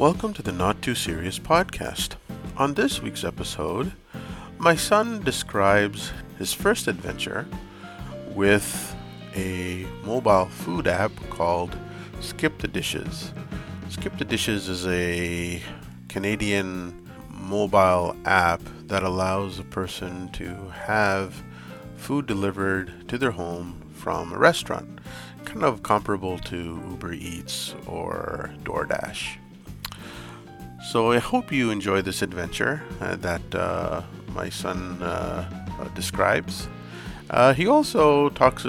Welcome to the Not Too Serious podcast. On this week's episode, my son describes his first adventure with a mobile food app called Skip the Dishes. Skip the Dishes is a Canadian mobile app that allows a person to have food delivered to their home from a restaurant, kind of comparable to Uber Eats or DoorDash. So I hope you enjoy this adventure uh, that uh, my son uh, uh describes. Uh, he also talks,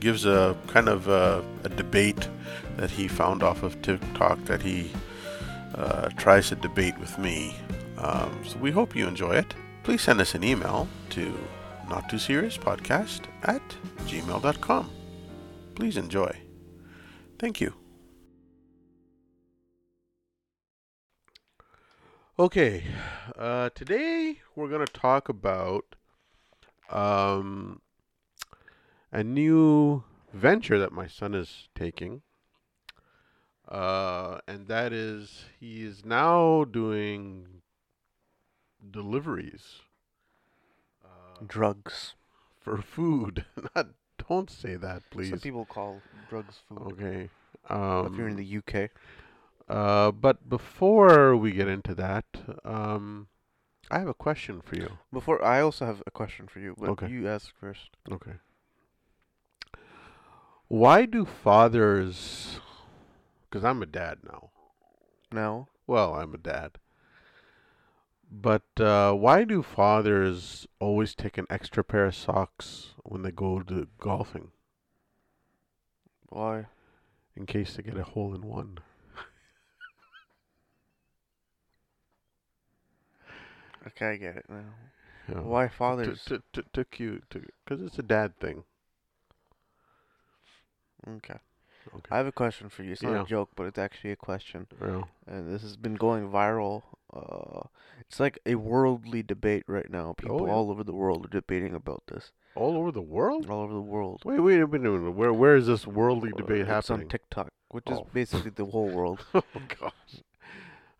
gives a kind of a, a, debate that he found off of TikTok that he tries to debate with me. Um, so we hope you enjoy it. Please send us an email to not too serious podcast at gmail.com. Please enjoy. Thank you. Okay, uh, today we're going to talk about um, a new venture that my son is taking. Uh, and that is, he is now doing deliveries. Uh, Drugs. For food. Not, don't say that, please. Some people call drugs food. Okay. Um, if you're in um, the UK. Uh, but before we get into that, um, I have a question for you. Before I also have a question for you, but okay. you ask first. Okay. Why do fathers? Because I'm a dad now. Now. Well, I'm a dad. But uh, why do fathers always take an extra pair of socks when they go to golfing? Why? In case they get a hole in one. Okay, I get it now. Yeah. Why fathers? T- t- t- took you to because it's a dad thing. Okay. Okay. I have a question for you. It's not yeah. a joke, but it's actually a question. Yeah. And this has been going viral. Uh, it's like a worldly debate right now. People oh, yeah. all over the world are debating about this. All over the world? All over the world. Wait, wait a minute. Where where is this worldly uh, debate happening? on TikTok, which oh. is basically the whole world. oh gosh.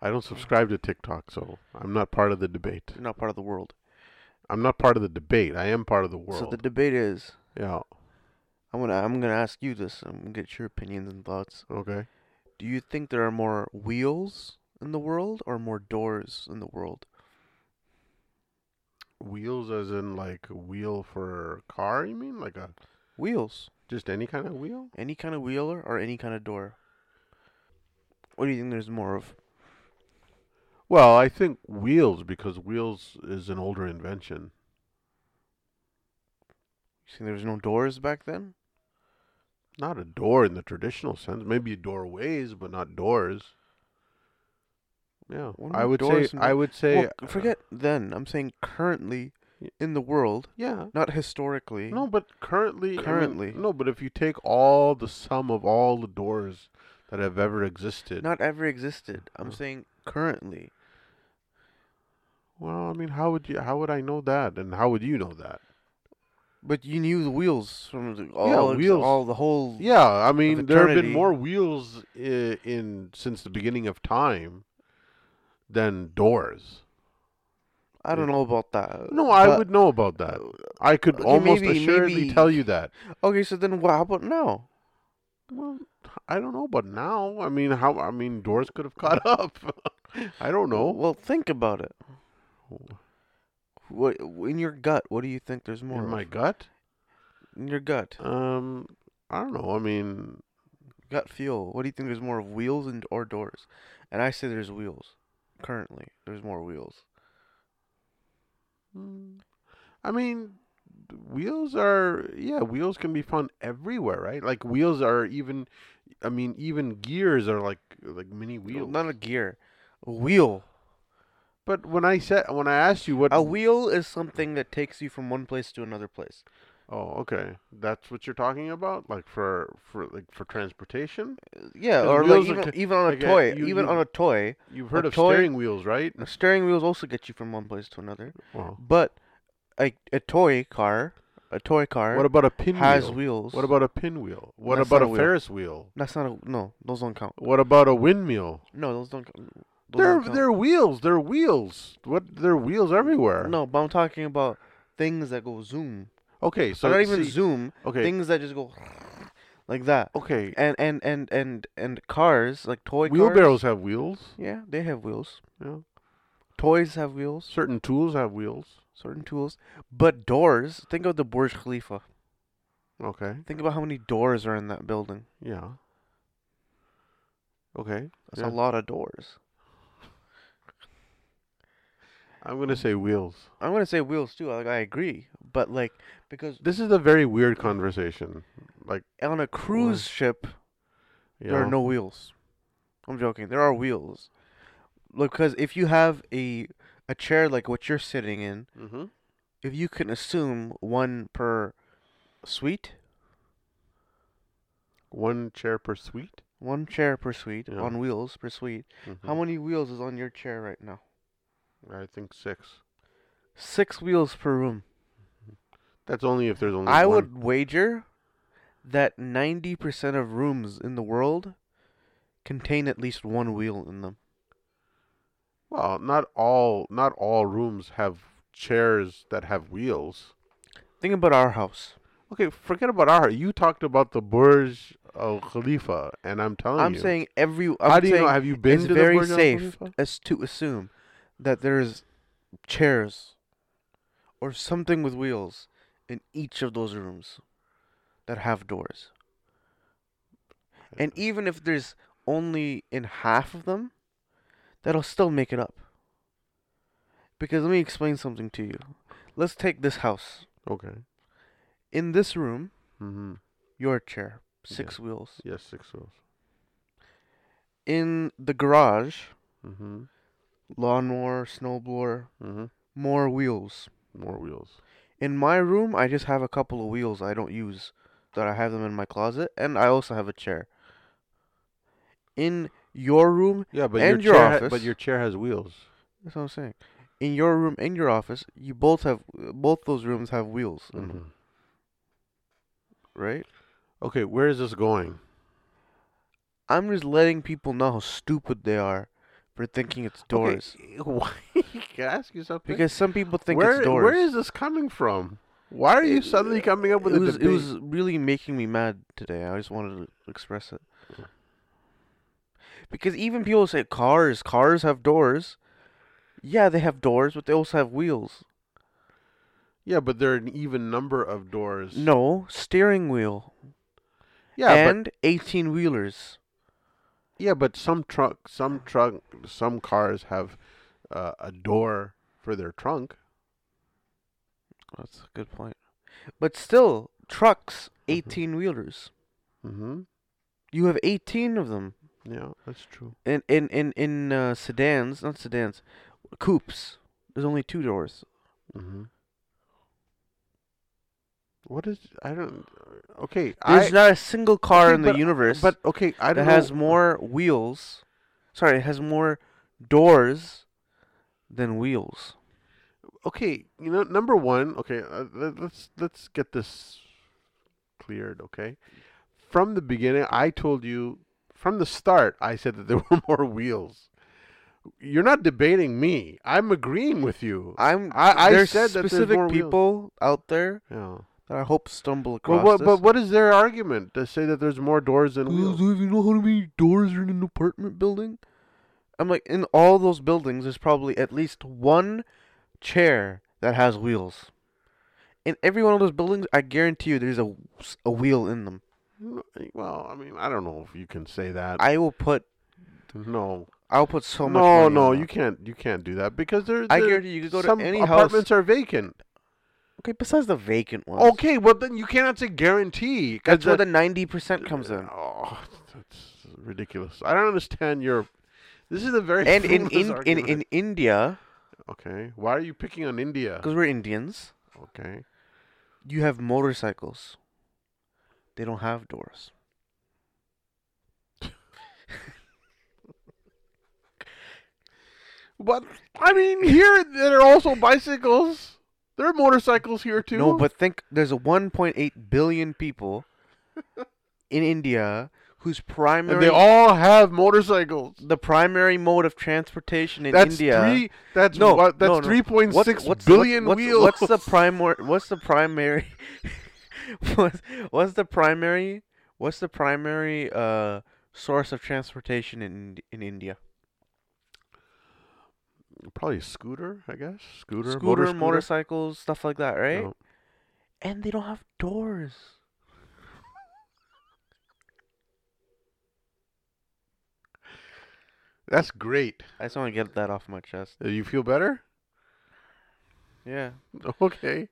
I don't subscribe to TikTok, so I'm not part of the debate. You're not part of the world. I'm not part of the debate. I am part of the world. So the debate is. Yeah. I'm gonna I'm gonna ask you this. I'm gonna get your opinions and thoughts. Okay. Do you think there are more wheels in the world or more doors in the world? Wheels, as in like a wheel for a car? You mean like a wheels? Just any kind of wheel? Any kind of wheel or any kind of door? What do you think there's more of? Well, I think wheels because wheels is an older invention. You think there was no doors back then? Not a door in the traditional sense. Maybe doorways, but not doors. Yeah, I would say. I would say. Well, uh, forget then. I'm saying currently in the world. Yeah. Not historically. No, but currently. Currently. I mean, no, but if you take all the sum of all the doors that have ever existed. Not ever existed. I'm saying currently. Well, I mean, how would you? How would I know that? And how would you know that? But you knew the wheels from the, all, yeah, wheels. all the whole. Yeah, I mean, there have been more wheels in, in since the beginning of time than doors. I don't know about that. No, I would know about that. I could okay, almost maybe, assuredly maybe. tell you that. Okay, so then how about now? Well, I don't know about now. I mean, how? I mean, doors could have caught up. I don't know. Well, think about it. What in your gut? What do you think there's more? In of? my gut? In your gut? Um, I don't know. I mean, gut feel. What do you think there's more of wheels and or doors? And I say there's wheels. Currently, there's more wheels. Hmm. I mean, wheels are yeah, wheels can be found everywhere, right? Like wheels are even. I mean, even gears are like like mini wheels. Not a gear, a wheel. But when I said when I asked you what a wheel is something that takes you from one place to another place. Oh, okay. That's what you're talking about, like for for like for transportation. Uh, yeah, or like even, even on a like toy, you, even you, on a toy. You've heard of toy, steering wheels, right? Steering wheels also get you from one place to another. But a a toy car a toy car What about a pinwheel? has wheels. What about a pinwheel? What That's about a a wheel. Ferris wheel? That's not a no. Those don't count. What about a windmill? No, those don't. count. They're they're wheels. They're wheels. What? They're wheels everywhere. No, but I'm talking about things that go zoom. Okay, so So not even see- zoom. Okay. Things that just go like that. okay. And and and and and cars like toy Wheelbarrows cars. have wheels. Yeah, they have wheels. Yeah. Toys have wheels. Certain tools have wheels. Certain tools, but doors. Think of the Burj Khalifa. Okay. Think about how many doors are in that building. Yeah. Okay. That's Yeah. a lot of doors. I'm gonna say wheels. I'm gonna say wheels too. Like I agree, but like because This is a very weird conversation. Like, on a cruise ship you there are no wheels. I'm joking. There are wheels. Look, because if you have a a chair like what you're sitting in, Mm-hmm. if you can assume one per suite, One chair per suite. one chair per suite Yeah. on wheels per suite, how Mhm. many wheels is on your chair right now? I think six. Six wheels per room. That's only if there's only I one. would wager that 90% of rooms in the world contain at least one wheel in them. Well, not all not all rooms have chairs that have wheels. Think about our house. Okay, forget about our. You talked about the Burj Al Khalifa, and I'm telling I'm you. saying every. I'm how do you saying know? Have you been it's to very the Burj Al safe Khalifa? as to assume that there's chairs or something with wheels in each of those rooms that have doors. And even if there's only in half of them, that'll still make it up. Because let me explain something to you. Let's take this house. Okay. In this room, Mm-hmm. your chair, six wheels. Yes, six wheels. In the garage, Mm-hmm. Lawnmower, snowblower, Mm-hmm. more wheels. More wheels. In my room, I just have a couple of wheels I don't use, that I have them in my closet, and I also have a chair. In your room, Yeah, but And your your chair. ha- but your chair has wheels. that's what I'm saying. In your room and your office, you both have both those rooms have wheels, Mhm. right? Okay, where is this going? I'm just letting people know how stupid they are for thinking it's doors. Okay, why? Can ask you something? Because some people think where, it's doors. Where is this coming from? Why are you suddenly uh, coming up with it a was it was really making me mad today. I just wanted to express it. Because even people say cars, cars have doors. Yeah, they have doors, but they also have wheels. Yeah, but there are an even number of doors. No, steering wheel Yeah, and 18 wheelers. Yeah, but some truck, some truck, some cars have uh, a door for their trunk. That's a good point. But still, trucks, Mhm. 18 wheelers. Mm-hmm. You have 18 of them. Yeah, that's true. In in in in uh, sedans, not sedans, coupes. There's only two doors. Mm-hmm. What is I don't. Okay, There's I. not a single car okay, in the but- universe But okay, I that don't has more wheels. Sorry, it has more doors than wheels. okay, you know, number one, okay, uh, let, let's let's get this cleared, okay? From the beginning, I told you from the start, I said that there were more wheels. You're not debating me. I'm agreeing with you. I'm. I- I there's said that there's specific more wheels. people out there Yeah. That I hope stumble across what, this. but what is their argument to say that there's more doors than wheels? Do you know how many doors are in an apartment building? I'm like, in all those buildings, there's probably at least one chair that has wheels. In every one of those buildings, I guarantee you, there's a, a wheel in them. Well, I mean, I don't know if you can say that. I will put, no, I'll put so much. no, no, you can't. You can't do that because there. I guarantee you could go to any house. apartments are vacant. Okay, besides the vacant ones. Okay, well then you cannot say guarantee. That's where the ninety percent comes in. Oh, that's ridiculous. I don't understand your. This is a very And in in, in in India, Okay, why are you picking on India? because we're Indians, Okay, you have motorcycles. They don't have doors. but I mean here there are also bicycles. There are motorcycles here too. No, but think there's a 1.8 billion people in India whose and primary they all have motorcycles. the primary mode of transportation in That's India. three. That's No, what. That's no, no. three point What- six what's, billion what's, wheels. What's the primary? What's the primary? what's, what's the primary? What's the primary uh source of transportation in in India? Probably a scooter, I guess. Scooter, Scooter, motor scooter. motorcycles, stuff like that, right? No. And they don't have doors. That's great. I just want to get that off my chest. Uh, You feel better? Yeah. Okay.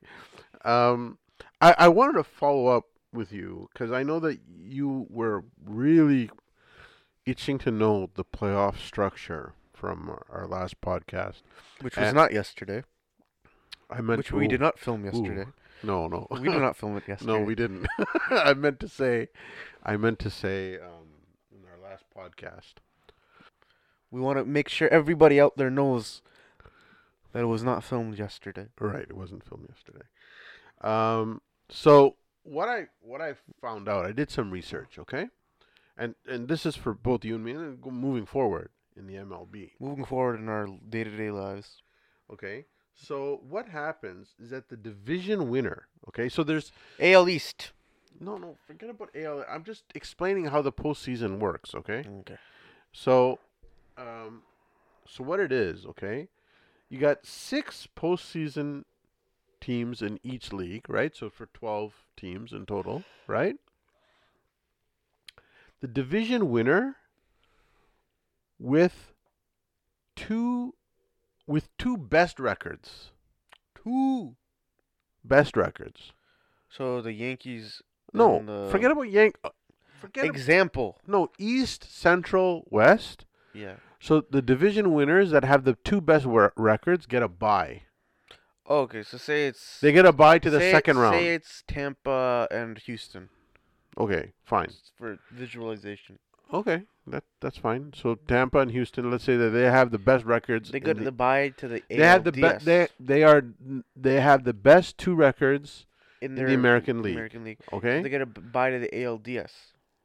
Um, I I wanted to follow up with you because I know that you were really itching to know the playoff structure from our, last podcast. Which was Uh, not yesterday. I meant Which we did not film yesterday. No, no, We did not film it yesterday. no, we didn't. I meant to say, I meant to say um, in our last podcast. We want to make sure everybody out there knows that it was not filmed yesterday. Right, it wasn't filmed yesterday. Um, so what I what I found out, I did some research, okay, and and this is for both you and me, and moving forward in the MLB, Moving forward in our day-to-day lives. okay. So what happens is that the division winner, okay. So there's AL East. no no forget about AL. I'm just explaining how the postseason works, okay. Okay. So, um, so what it is, okay? You got six postseason teams in each league, right? So for twelve teams in total, right? The division winner with two with two best records, two best records. So the Yankees. No, the forget about Yank. uh, Forget ab- example. no East, Central, West. Yeah. So the division winners that have the two best records get a bye. Oh, okay, so say it's They get a bye to the second round. Say it's Tampa and Houston Okay, fine. for visualization. Okay, that that's fine. So Tampa and Houston, let's say that they have the best records. They in go to the- the bye to the they have the best. They they are they have the best two records. in in the American League. American League. Okay, They get a bye to the ALDS.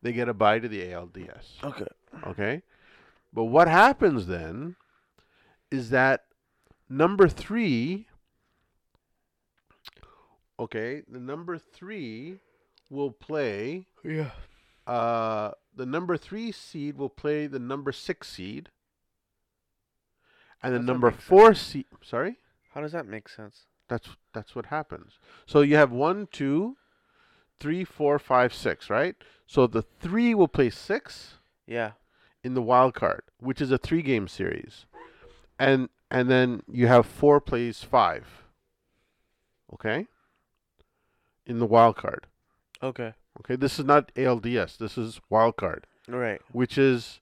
they get a bye to the ALDS. Okay. Okay, but what happens then is that number three. Okay, the number three will play. Yeah. Uh, the number three seed will play the number six seed, and the number four seed. Sorry, How does that make sense? that's that's what happens. So you have one, two, three, four, five, six, right? So the three will play six Yeah. in the wild card, which is a three-game series, and and then you have four plays five. Okay. In the wild card. Okay. Okay, this is not ALDS. This is wild card. Right. which is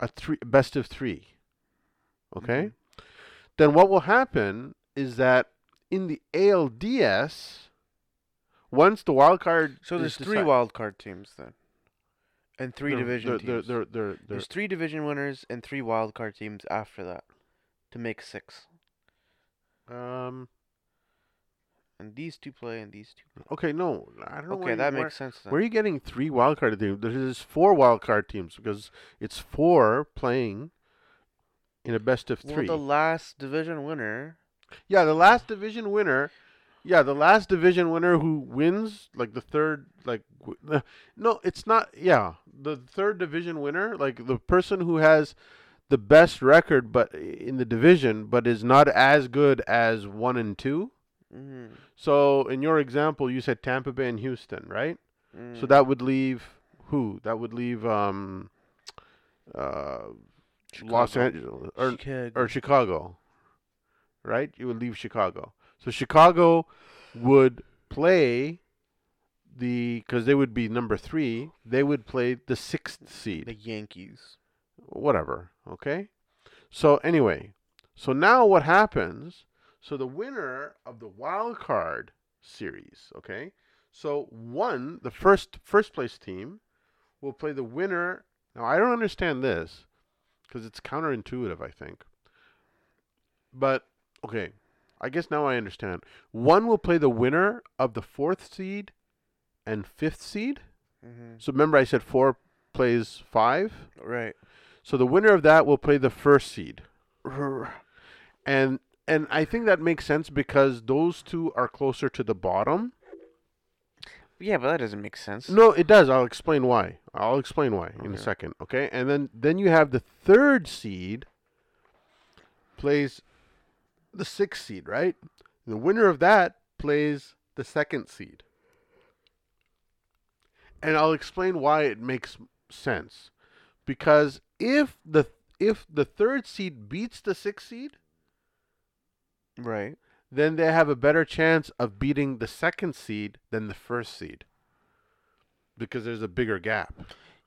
a three best of three. Okay? Mhm. Then what will happen is that in the ALDS, once the wild card So there's three wild card teams then, and three they're- division they're, teams. They're, there's three division winners and three wild card teams after that, to make six. um And these two play, and these two. Play. okay, no, I don't Okay, where that you, where, makes sense then. where are you getting three wild card teams? There's four wild card teams because it's four playing in a best of well, three. the last division winner. Yeah, the last division winner. Yeah, the last division winner who wins, like the third, like w- uh, no, it's not. Yeah, the third division winner, like the person who has the best record, but in the division, but is not as good as one and two. Mm-hmm. So in your example, you said Tampa Bay and Houston, right? Mm. So that would leave who? That would leave um, uh, Los Angeles or Chicago. or Chicago, right? You would leave Chicago. So Chicago would play the because they would be number three. They would play the sixth seed, the Yankees. whatever. Okay. So anyway, so now what happens? So the winner of the wild card series, okay. So one, the first first place team, will play the winner. Now I don't understand this because it's counterintuitive, I think. But okay, I guess now I understand. One will play the winner of the fourth seed and fifth seed. Mm-hmm. So remember, I said four plays five. Right. So the winner of that will play the first seed, and and I think that makes sense because those two are closer to the bottom. Yeah, but that doesn't make sense. No, it does. I'll explain why. I'll explain why in a second. Okay, and then then you have the third seed plays the sixth seed, right? The winner of that plays the second seed, and I'll explain why it makes sense. Because if the if the third seed beats the sixth seed, Right. then they have a better chance of beating the second seed than the first seed. Because there's a bigger gap.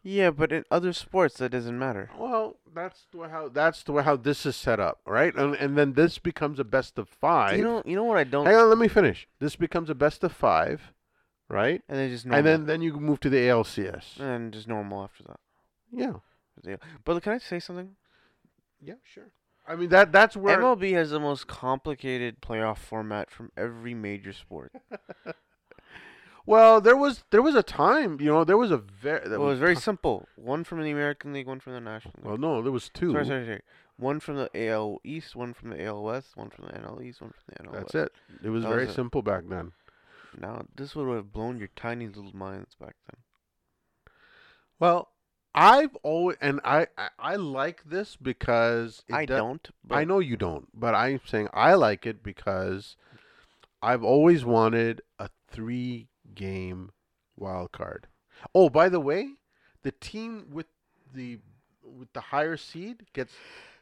Yeah, but in other sports that doesn't matter. Well, that's the way how that's the way how this is set up, right? And and then this becomes a best of five. You know, you know what I don't. Hang on, let me finish. This becomes a best of five, right? and then just normal. And then then you move to the ALCS. and just normal after that. Yeah. Yeah. But can I say something? Yeah, sure. I mean that that's where MLB has the most complicated playoff format from every major sport. well there was there was a time you know there was a very Well, it was very simple. One from the American League, one from the National League. well no there was two. Sorry, sorry, sorry. One from the AL East, one from the AL West, one from the NL East, one from the NL That's West. it. It was That very was simple back then. Now, this would have blown your tiny little minds back then. Well, I've always and I I, I like this because it I do- don't. But I know you don't, but I'm saying I like it because I've always wanted a three game wild card. Oh, by the way, the team with the with the higher seed gets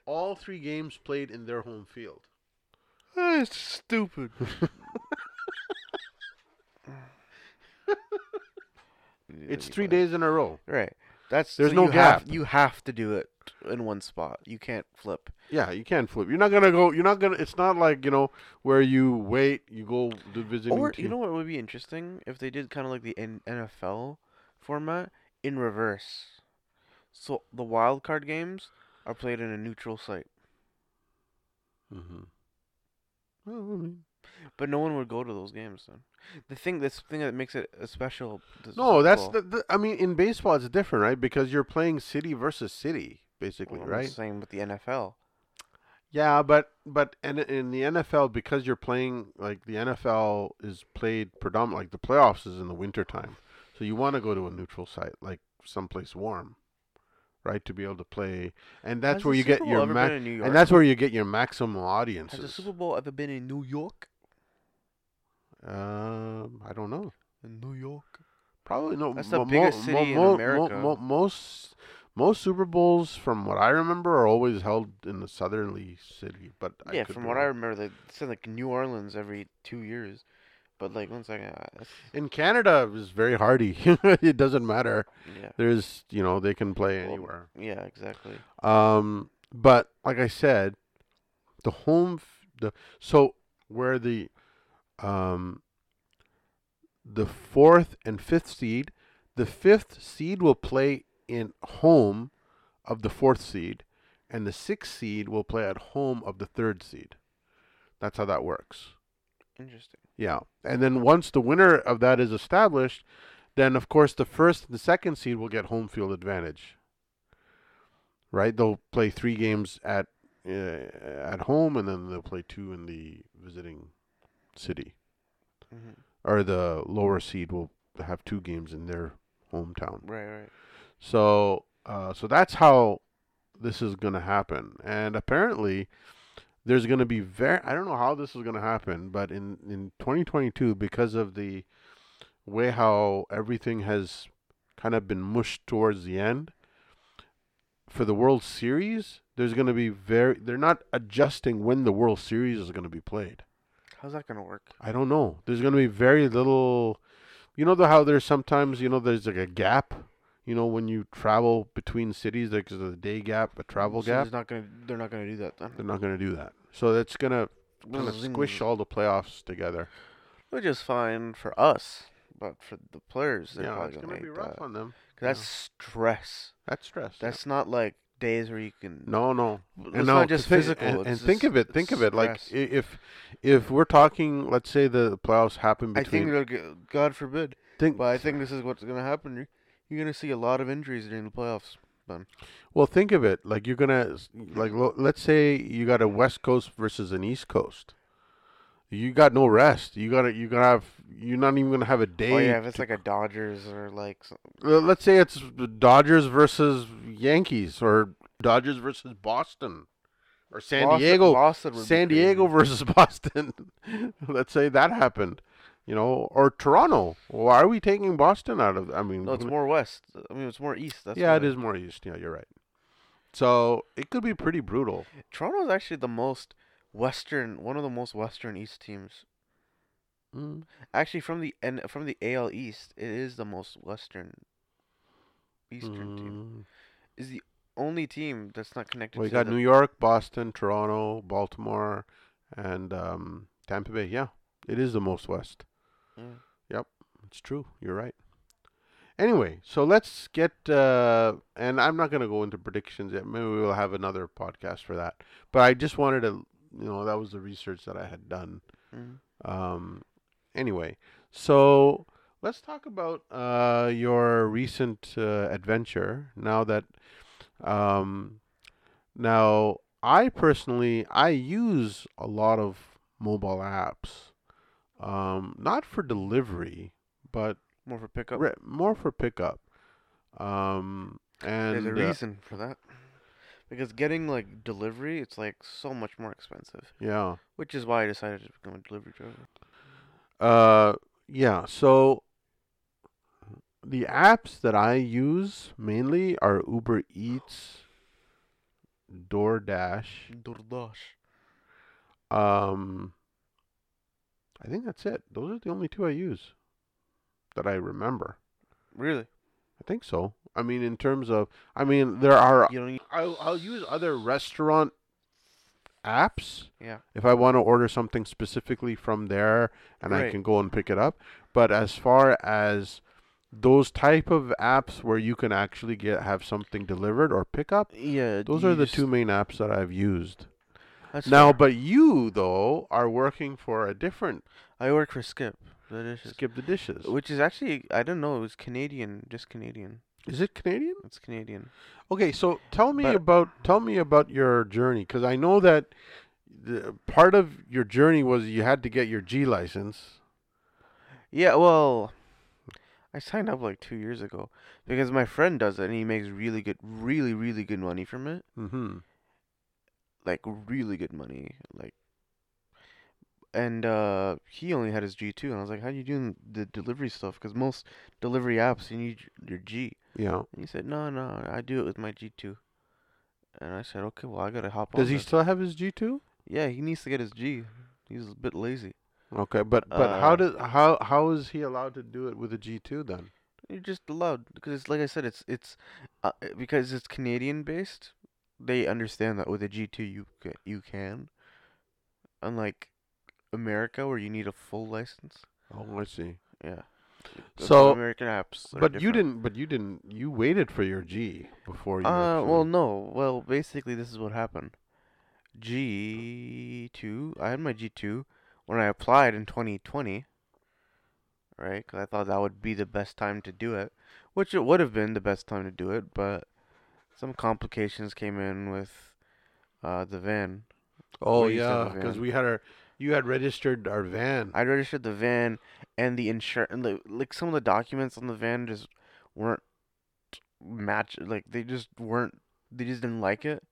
all three games played in their home field. it's stupid. It's three days in a row. Right. That's There's so no you have- gap. you have to do it in one spot. You can't flip. Yeah, you can't flip. You're not gonna go. You're not gonna. It's not like you know where you wait. You go to visiting. Or team. you know what would be interesting if they did kind of like the NFL format in reverse. So the wild card games are played in a neutral site, Mm-hmm. Well, I mean, but no one would go to those games. Then the thing, this thing that makes it a special. no, that's the, the. I mean, in baseball, it's different, right? Because you're playing city versus city, basically, well, right? Same with the NFL. Yeah, but but and in the NFL, because you're playing like the NFL is played predominantly like the playoffs is in the winter time, so you want to go to a neutral site, like someplace warm, right, to be able to play, and that's Has where you get Bowl your ma- been in New York? and that's where you get your maximum audience. Has the Super Bowl ever been in New York? Um, I don't know. In New York. Probably no. That's the mo- biggest mo- city in mo- mo- America. mo- most most Super Bowls, from what I remember, are always held in the southerly city. But I yeah, could from be what I remember, they said like New Orleans every two years. But like one second, uh, that's- in Canada, is very hardy. it doesn't matter. yeah, There's, you know, they can play Well, anywhere. yeah, exactly. Um, but like I said, the home, f- the so where the, um, the fourth and fifth seed, the fifth seed will play in home of the fourth seed, and the sixth seed will play at home of the third seed. That's how that works. Interesting. Yeah, and then once the winner of that is established, then of course the first and the second seed will get home field advantage. Right? They'll play three games at uh, at home, and then they'll play two in the visiting city. hmm Or the lower seed will have two games in their hometown. Right, right. So, uh, so that's how this is going to happen. And apparently, there's going to be very. I don't know how this is going to happen, but in in 2022, because of the way how everything has kind of been mushed towards the end for the World Series, there's going to be very. They're not adjusting when the World Series is going to be played. How's that gonna work? I don't know. There's going to be very little. You know the how there's sometimes you know there's like a gap. You know when you travel between cities, like there's a day gap, a travel So gap. there's not gonna. They're not gonna do that then. They're not going to do that. So that's going to kind of squish all the playoffs together. Which is fine for us, but for the players, they're yeah, probably it's gonna going to be hate rough that. on them. 'Cause That's stress. That's stress. That's not like days where you can. No, no. It's and not no, just physical. And, and think of it. Think of it. Like stress. if if we're talking, let's say the playoffs happen between. I think God forbid, think, but I think this is what's gonna happen. You're, you're gonna see a lot of injuries during the playoffs. Ben. Well, think of it. Like you're gonna like let's say you got a West Coast versus an East Coast. You got no rest. You gotta you gotta have. You're not even gonna have a day. Oh yeah, if it's to- like a Dodgers or like some, Uh, let's say it's Dodgers versus Yankees or Dodgers versus Boston or San Boston- Diego Boston would be San Diego versus Boston. let's say that happened, you know, or Toronto. Why are we taking Boston out of? I mean, No, it's more west. I mean, it's more east. That's yeah, it is more east. Yeah, you're right. So it could be pretty brutal. Toronto is actually the most western, one of the most western East teams. Mm. Actually, from the N, from the AL East, it is the most western. Eastern team Mm. is the only team that's not connected. Well, you got New York, Boston, Toronto, Baltimore, and um, Tampa Bay. Yeah, it is the most west. Yep, It's true. You're right. Anyway, so let's get, uh, and I'm not going to go into predictions yet. Maybe we'll have another podcast for that. But I just wanted to, you know, that was the research that I had done. Mhm. Um, anyway, so let's talk about uh, your recent uh, adventure. Now that, um, now I personally I use a lot of mobile apps, um, not for delivery, but More for pickup. re- more for pickup. Um, and There's a uh, reason for that. Because getting like delivery, it's like so much more expensive. yeah. Which is why I decided to become a delivery driver. Uh, yeah. So the apps that I use mainly are Uber Eats, DoorDash. DoorDash. Um, I think that's it. Those are the only two I use that I remember. Really? I think so. I mean, in terms of, I mean, there are. You don't. I'll, I'll use other restaurant apps Yeah. if I want to order something specifically from there and I can go and pick it up. But as far as those type of apps where you can actually get have something delivered or pick up, Yeah. those are the two main apps that I've used. That's Now, fair. but you though are working for a different I work for Skip. The dishes. Skip the Dishes. Which is actually I don't know it was Canadian, just Canadian. Is it Canadian? It's Canadian. Okay, so tell me But- about tell me about your journey because I know that the, part of your journey was you had to get your G license. Yeah, well, I signed up like two years ago because my friend does it and he makes really good, really, really good money from it. Mm-hmm. Like really good money. Like, and uh, he only had his G two, and I was like, "How you doing the delivery stuff? Because most delivery apps you need your G." Yeah. And he said, "No, no, I do it with my G two. And I said, "Okay, well, I gotta hop on." Does he this." still have his G two? Yeah, he needs to get his G. He's a bit lazy. Okay, but but how Uh, does how how is he allowed to do it with a G two then? You're just allowed because it's like I said, it's it's uh, because it's Canadian based. They understand that with a G two you you can, unlike America where you need a full license. Oh, I see. Yeah. That's So, American apps. But you didn't. But you didn't. You waited for your G before you. Uh, well, no. Well, basically, this is what happened. G two. I had my G two when I applied in 2020. Right, because I thought that would be the best time to do it, which it would have been the best time to do it, but some complications came in with uh, the van. oh we used to have yeah, because we had our. You had registered our van. I registered the van and the insurance. Like, like some of the documents on the van just weren't match. Like they just weren't. They just didn't like it,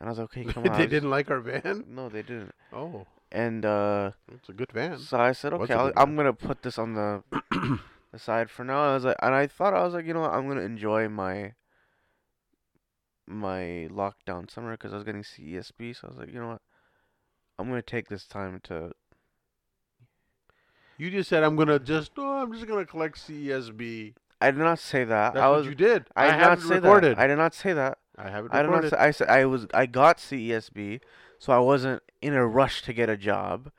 and I was like, okay, come on. They didn't like our van. No, they didn't. Oh, And uh, it's a good van. so I said, okay, a I'll, I'm gonna put this on the the side for now. I was like, and I thought I was like, you know, what, I'm gonna enjoy my my lockdown summer because I was getting CESB. So I was like, you know what, I'm gonna take this time to. You just said I'm gonna just. Oh, I'm just gonna collect CESB. I did not say that. That's I what was. you did. I did have not say recorded. that. I did not say that. I have it I did not recorded. say. I said I was. I got CESB, so I wasn't in a rush to get a job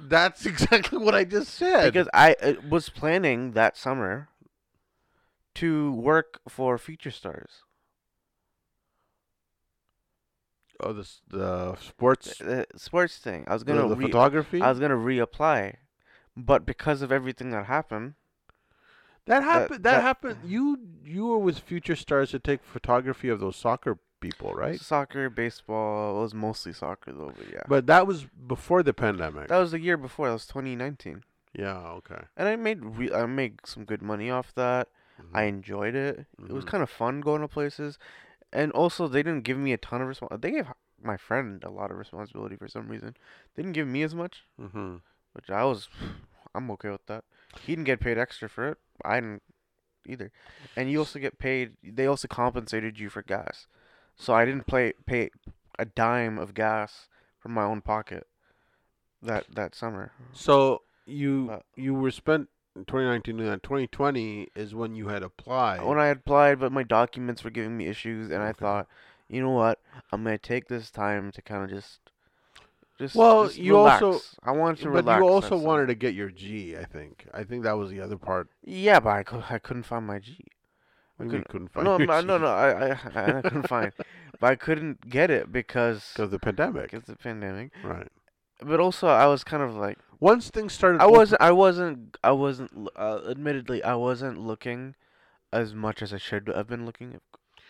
That's exactly what I just said. because I uh, was planning that summer to work for Future Stars. Oh, the the sports, the sports thing. I was gonna the re- photography. I was gonna reapply, but because of everything that happened, that happened. That, that- happened. You you were with Future Stars to take photography of those soccer people, right? soccer, baseball, it was mostly soccer though. But yeah, But that was before the pandemic. that was the year before. That was 2019, yeah. Okay. and I made re- I made some good money off that. I Mhm. enjoyed it. It was Mhm. kind of fun going to places, and also they didn't give me a ton of respons. They gave my friend a lot of responsibility for some reason. They didn't give me as much, Mhm. which I was, I'm okay with that. He didn't get paid extra for it. I didn't either, and you also get paid. They also compensated you for gas, so I didn't play pay a dime of gas from my own pocket. That that summer. So you you were spent 2019 and uh, 2020 is when you had applied. when I applied, but my documents were giving me issues, and I thought, you know what, I'm gonna take this time to kind of just, just. Well, just you relax. also- I wanted to but relax. you also wanted to get your G. I think. I think that was the other part. Yeah, but I, cou- I couldn't find my G. We couldn't- couldn't find No, your no, G no, no. I, I, I couldn't find, but I couldn't get it because because of the pandemic. because the pandemic. Right. But also, I was kind of like, Once things started. I wasn't, I wasn't, I wasn't. Uh, admittedly, I wasn't looking as much as I should have been looking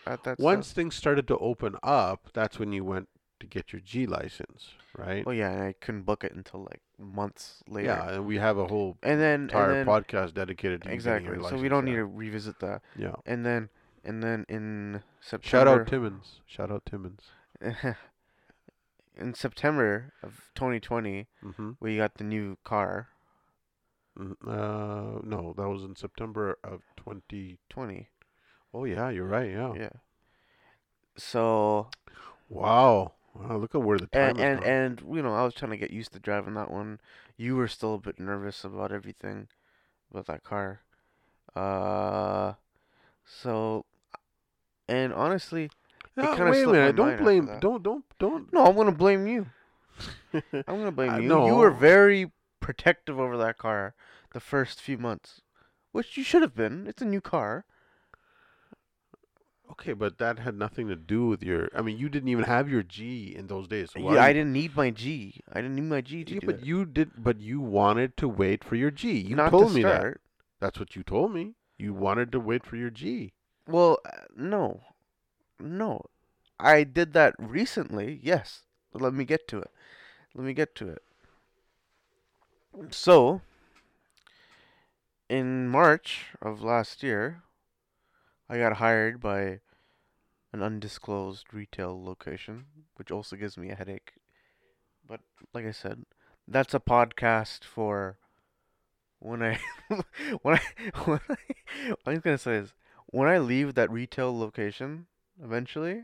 at that. Once stuff. things started to open up, that's when you went to get your G license, right? Oh yeah, and I couldn't book it until like months later. yeah, and we have a whole And then entire and then, podcast dedicated to exactly. your So we don't yeah. need to revisit that. Yeah. And then and then in September Shout out Timmons. Shout out Timmons. in September of 2020, Mm-hmm. we got the new car. Uh, no, that was in September of 20. 20. Oh yeah, you're right. Yeah. Yeah. So Wow. Wow. Look at where the time and is and, and you know, I was trying to get used to driving that one. You were still a bit nervous about everything about that car. Uh so and honestly, Kinda wait a minute. Don't blame. Don't don't don't. no, I'm going to blame you. I'm gonna blame you. You were very protective over that car the first few months, which you should have been. It's a new car. Okay, but that had nothing to do with your. I mean, you didn't even have your G in those days. So yeah, I didn't need my G. I didn't need my G to Yeah, but that. you did. But you wanted to wait for your G. You Not told to me that. That's what you told me. You wanted to wait for your G. Well, uh, no, no, I did that recently. Yes, let me get to it. Let me get to it. So, in March of last year, I got hired by an undisclosed retail location, which also gives me a headache. But like I said, that's a podcast for when I when I when I what I'm gonna say is when I leave that retail location eventually,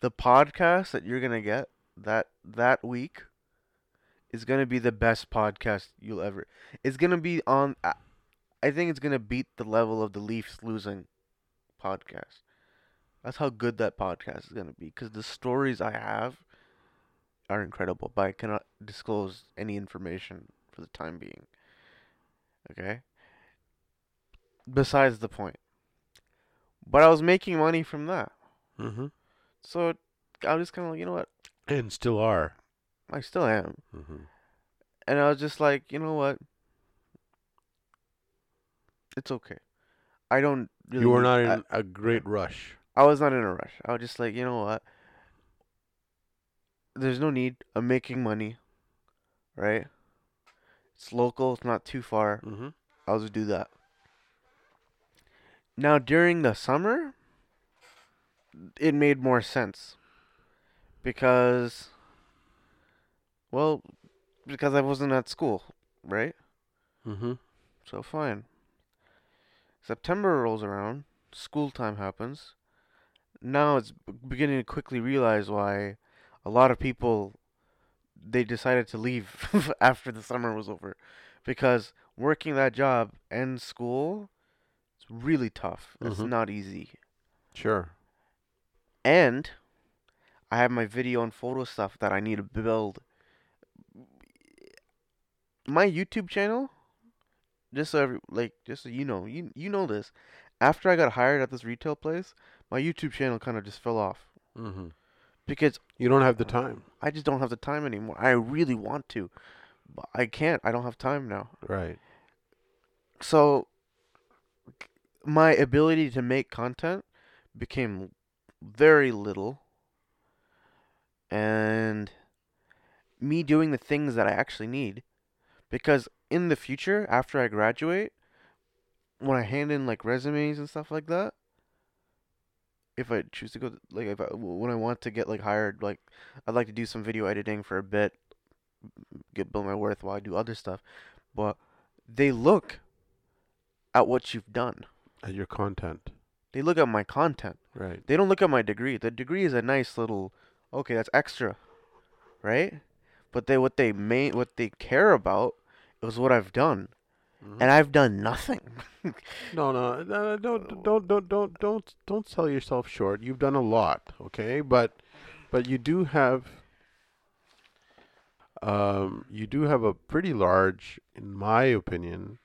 the podcast that you're gonna get that that week is gonna be the best podcast you'll ever. It's gonna be on. I- think it's gonna beat the level of the Leafs losing podcast. That's how good that podcast is gonna be because the stories I have are incredible, but I cannot disclose any information for the time being. Okay. Besides the point. But I was making money from that. Mm-hmm. So I was just kind of like, you know what? And still are. I still am. Mm-hmm. And I was just like, you know what? It's okay. I don't really. You were not in a great rush. I was not in a rush. I was just like, you know what? There's no need. I'm making money. Right? It's local. It's not too far. Mm-hmm. I'll just do that. Now, during the summer, it made more sense. Because, well, because I wasn't at school, right? Mm-hmm. So, fine. September rolls around, school time happens. Now it's beginning to quickly realize why a lot of people they decided to leave after the summer was over because working that job and school it's really tough. It's Mhm. not easy. Sure. And I have my video and photo stuff that I need to build. My YouTube channel, just so every, like just so you know, you you know this. After I got hired at this retail place, my YouTube channel kind of just fell off Mm-hmm. because You don't have the time. I just don't have the time anymore. I really want to, but I can't. I don't have time now. Right. So my ability to make content became very little. And me doing the things that I actually need. Because in the future after I graduate when I hand in like resumes and stuff like that if I choose to go like if I, when I want to get like hired like I'd like to do some video editing for a bit get build my worth while I do other stuff. But they look at what you've done. At your content. They look at my content Right. they don't look at my degree. The degree is a nice little okay, that's extra. Right? But they what they main what they care about is what I've done. Mm-hmm. And I've done nothing. No, no, no, don't, don't, don't, don't, don't, don't sell yourself short. You've done a lot, okay? But, but you do have, um, you do have a pretty large, in my opinion,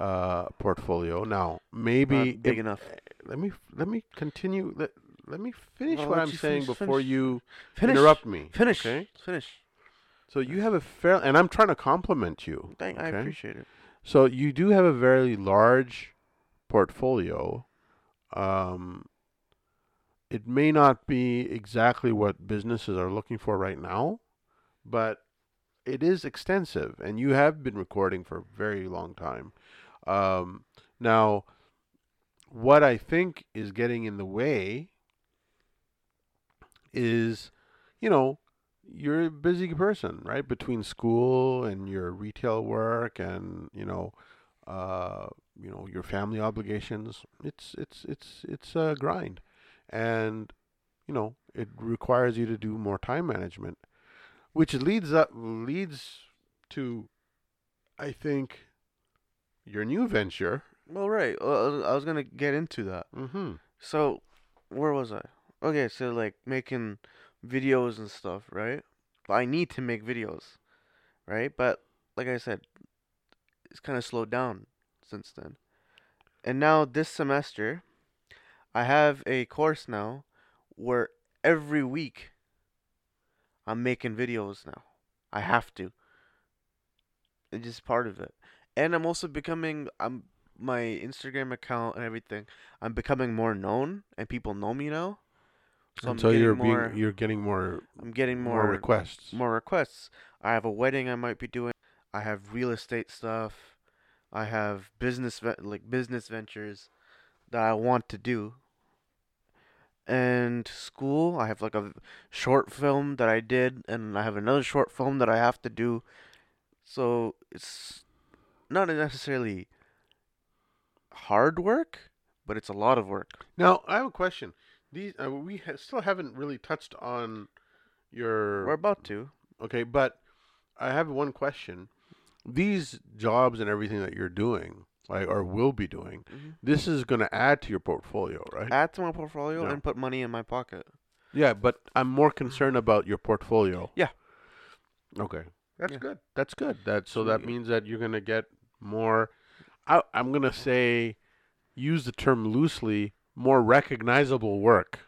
uh, portfolio. Now, maybe Not big it- enough. let me let me continue. Let, let me finish I'll what I'm saying finish, before finish. you Finish. interrupt me. Finish. Okay. Finish. So you have a fair, and I'm trying to compliment you. Thank, I appreciate it. So you do have a very large portfolio. Um, it may not be exactly what businesses are looking for right now, but it is extensive, and you have been recording for a very long time. Um, now, what I think is getting in the way is, you know, you're a busy person, right? Between school and your retail work, and you know, uh, you know your family obligations. It's it's it's it's a grind, and you know it requires you to do more time management, which leads up leads to, I think, your new venture. Well, right. Uh, I was gonna get into that. Mm-hmm. So, where was I? Okay, so like making videos and stuff, right? I need to make videos, right? But like I said, it's kind of slowed down since then. And now this semester, I have a course now where every week I'm making videos now. I have to. It's just part of it. And I'm also becoming I'm my Instagram account and everything. I'm becoming more known and people know me now. So I'm getting you're more being you're getting more I'm getting more, more requests. more requests. I have a wedding I might be doing. I have real estate stuff. I have business like business ventures that I want to do. And school, I have like a short film that I did and I have another short film that I have to do. So it's not necessarily hard work, but it's a lot of work. Now I have a question. These uh, we ha- still haven't really touched on your We're about to. Okay, but I have one question. These jobs and everything that you're doing, like or will be doing, Mhm. this is going to add to your portfolio, right? Add to my portfolio Yeah. and put money in my pocket. yeah, but I'm more concerned about your portfolio. Yeah. Okay. That's Yeah. good. That's good. That so that means that you're going to get more I I'm going to say use the term loosely, more recognizable work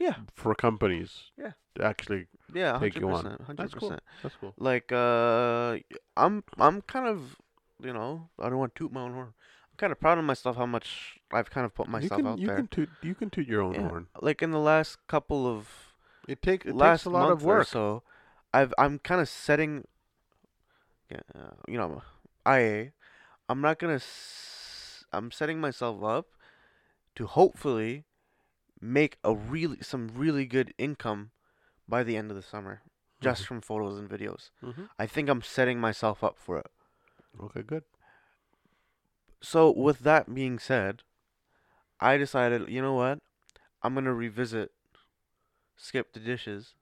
Yeah. for companies. Yeah. To actually Yeah, Take you on. percent, That's cool. that's cool. Like, uh, I'm, I'm kind of, you know, I don't want to toot my own horn. I'm kind of proud of myself how much I've kind of put you myself can out you there. can toot you can toot your own Yeah. horn. Like in the last couple of It take it last takes a lot of or work. so, I've, I'm kind of setting, yeah, uh, you know, IA. I'm not gonna. S- I'm setting myself up to hopefully make a really some really good income by the end of the summer, just from photos and videos. Mhm. I think I'm setting myself up for it. Okay, good. So with that being said, I decided, you know what? I'm gonna revisit Skip the Dishes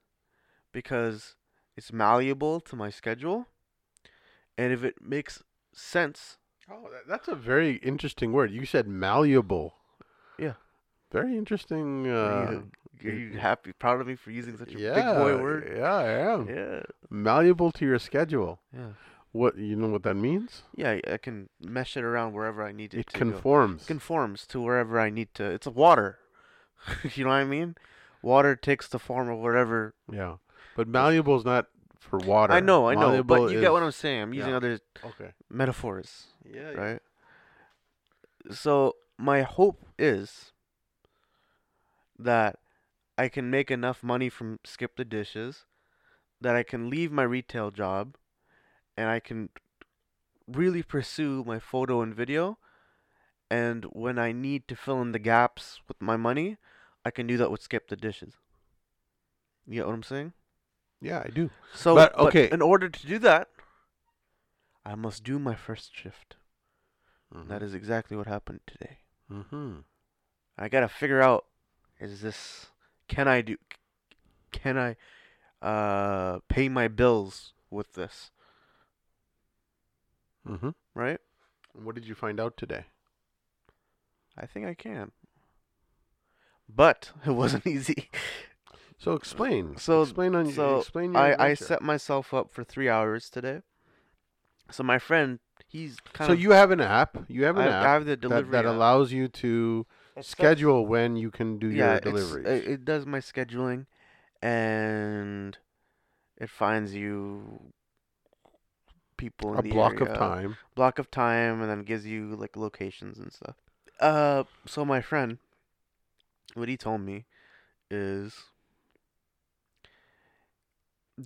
because it's malleable to my schedule, and if it makes sense, Oh, that's a very interesting word. You said malleable. Yeah. Very interesting. Uh, are, you, are you happy, proud of me for using such a yeah, big boy word? Yeah, I am. Yeah, Malleable to your schedule. yeah, What you know what that means? yeah. I- can mesh it around wherever I need it, It to go. conforms. conforms to wherever I need to. It's water. you know what I mean? water takes the form of whatever. Yeah. But malleable is not for water. I know, I know, Malleable but you get what I'm saying. I'm using yeah. other Okay. metaphors, Yeah. right? So my hope is that I can make enough money from skip the dishes that I can leave my retail job and I can really pursue my photo and video and when I need to fill in the gaps with my money, I can do that with skip the dishes. You get what I'm saying? Yeah, I do. So But, okay. in order to do that, I must do my first shift. Mm-hmm. That is exactly what happened today. Mm-hmm. I gotta figure out is this can I do can I uh pay my bills with this, Mm-hmm. right? What did you find out today? I think I can. But it wasn't easy. So explain. So- explain on so explain your I, I set myself up for three hours today. So my friend, he's kind So of you have an app. You have an I, app I have the that, delivery that app. allows you to It sets- schedule when you can do yeah, your it's- deliveries. It, it does my scheduling, and it finds you people in a the block of area, time. block of time, and then gives you like locations and stuff. Uh, so my friend, what he told me is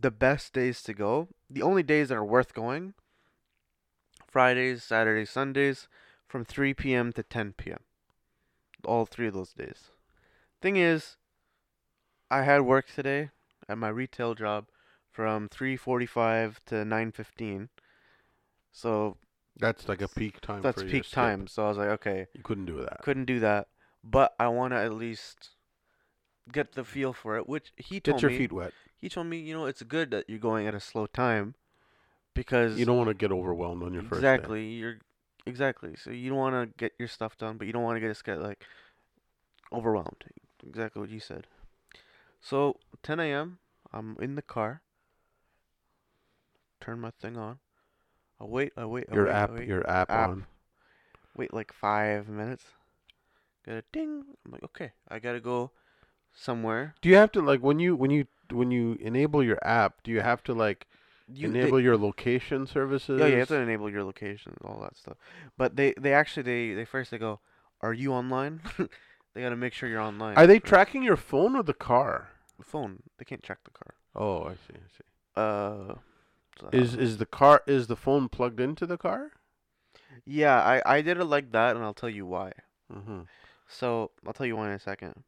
the best days to go. The only days that are worth going. Fridays, Saturdays, Sundays, from 3 p.m. to 10 p.m. All three of those days. Thing is, I had work today at my retail job from 3:45 to 9:15. So That's like a peak time. that's peak time. So I was like, okay, You couldn't do that. couldn't do that, but I want to at least get the feel for it. Which he told Get your me. feet wet. He told me, you know, it's good that you're going at a slow time because You don't want to get overwhelmed on your first day. exactly you're exactly. So you don't want to get your stuff done, but you don't want to get get like overwhelmed. Exactly what you said. So 10 a.m. I'm in the car. Turn my thing on. I wait. I wait. I Your wait, app, wait. your app, App. on. wait like five minutes. got a ding. I'm like, okay, I gotta go somewhere. Do you have to like when you when you when you enable your app? Do you have to like You they- enable your location services? Yeah, you have to enable your location, all that stuff. But they they actually they they first they go, are you online? they gotta make sure you're online. Are they first. tracking your phone or the car? The phone? They can't track the car. Oh, I see. I see. Uh, so Is is the car is the phone plugged into the car? yeah, I I did it like that, and I'll tell you why. Mm-hmm. So I'll tell you why in a second.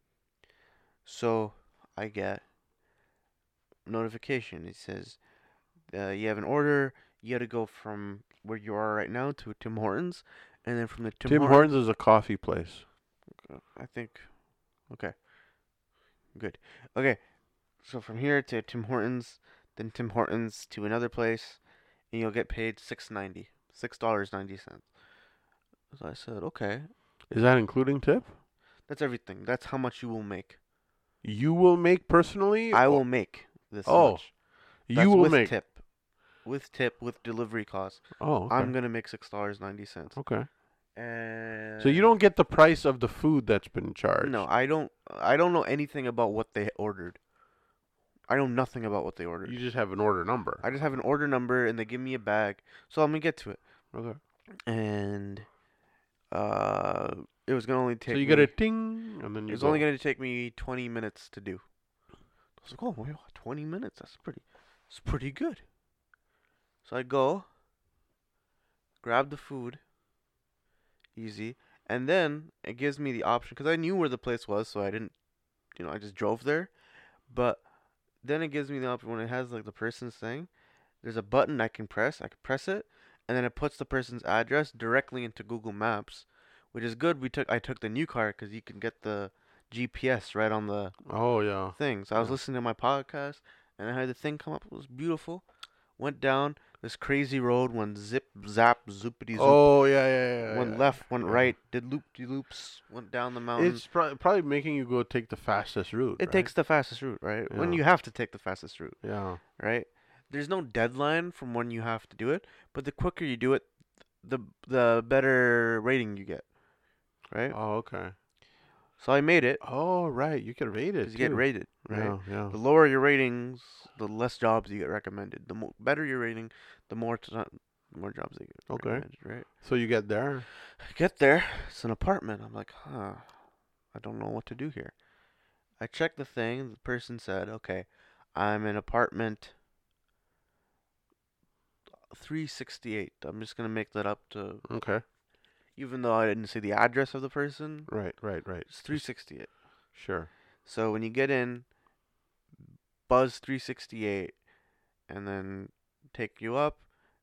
So I get notification. It says uh, you have an order. You got to go from where you are right now to Tim Hortons, and then from the Tim, Tim, Hortons is a coffee place. Uh, I think. Okay. Good. Okay. So from here to Tim Hortons, then Tim Hortons to another place, and you'll get paid six ninety, six dollars ninety cents. So I said, okay, Is that including tip? that's everything. That's how much you will make. You will make personally. I will make this Oh, much. You will with make. tip, with tip, with delivery costs. Oh, okay. I'm gonna make six dollars ninety cents. okay. And So you don't get the price of the food that's been charged. No, I don't. I don't know anything about what they ordered. I know nothing about what they ordered. You just have an order number. I just have an order number and they give me a bag. So I'm gonna get to it. okay. And uh, it was gonna only take. So you me, get a ding, and then It you was go. only gonna take me 20 minutes to do. Was like, oh, wait, 20 minutes. That's pretty. It's pretty good. So I go, grab the food, easy, and then it gives me the option because I knew where the place was, so I didn't, you know, I just drove there. But then it gives me the option when it has like the person's thing. There's a button I can press. I can press it, and then it puts the person's address directly into Google Maps, which is good. We took I took the new car because you can get the GPS right on the Oh yeah. thing. So I was Yeah. listening to my podcast, and I had the thing come up. It was beautiful. Went down this crazy road, went zip, zap, zoopity zoop. Oh yeah, yeah, yeah. went yeah. left, went Yeah. right, did loop de loops, went down the mountain. It's pro- probably making you go take the fastest route. it right? takes the fastest route, right? When you have to take the fastest route, Yeah. right? There's no deadline from when you have to do it, but the quicker you do it, the the better rating you get, right? Oh okay. So I made it Oh, right. You get rated. you get rated, right? Yeah, yeah. The lower your ratings, the less jobs you get recommended. The better your rating, the more t- the more jobs they get Okay. right? So you get there. I get there, it's an apartment. I'm like, huh, I don't know what to do here. I checked the thing. The person said, okay, I'm in apartment 368. I'm just gonna make that up to, Okay. Even though I didn't see the address of the person. Right, right, right. It's 368. Sure. So when you get in, buzz 368, and then take you up,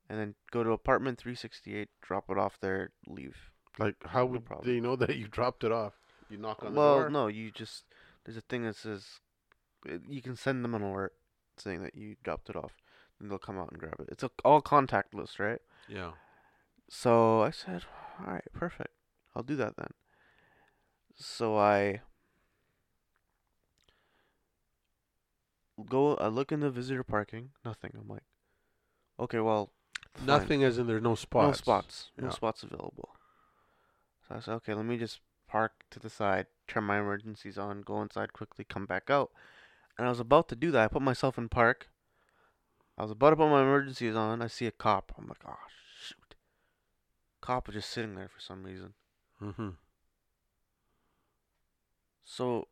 and then go to apartment 368, drop it off there, leave. Like, how No would problem. they know that you dropped it off? You knock on the door? well, no, you just there's a thing that says uh, you can send them an alert saying that you dropped it off, and they'll come out and grab it. It's a, all contactless, right? Yeah. So I said, all right, perfect. I'll do that then. So I go, I look in the visitor parking, nothing. I'm like, okay, well, fine. Nothing as in there's no spots. No spots. No Yeah. spots available. So I said, okay, let me just park to the side, turn my emergencies on, go inside quickly, come back out. And I was about to do that. I put myself in park. I was about to put my emergencies on. I see a cop. I'm like, shoot. Cop was just sitting there for some reason. Mm-hmm. So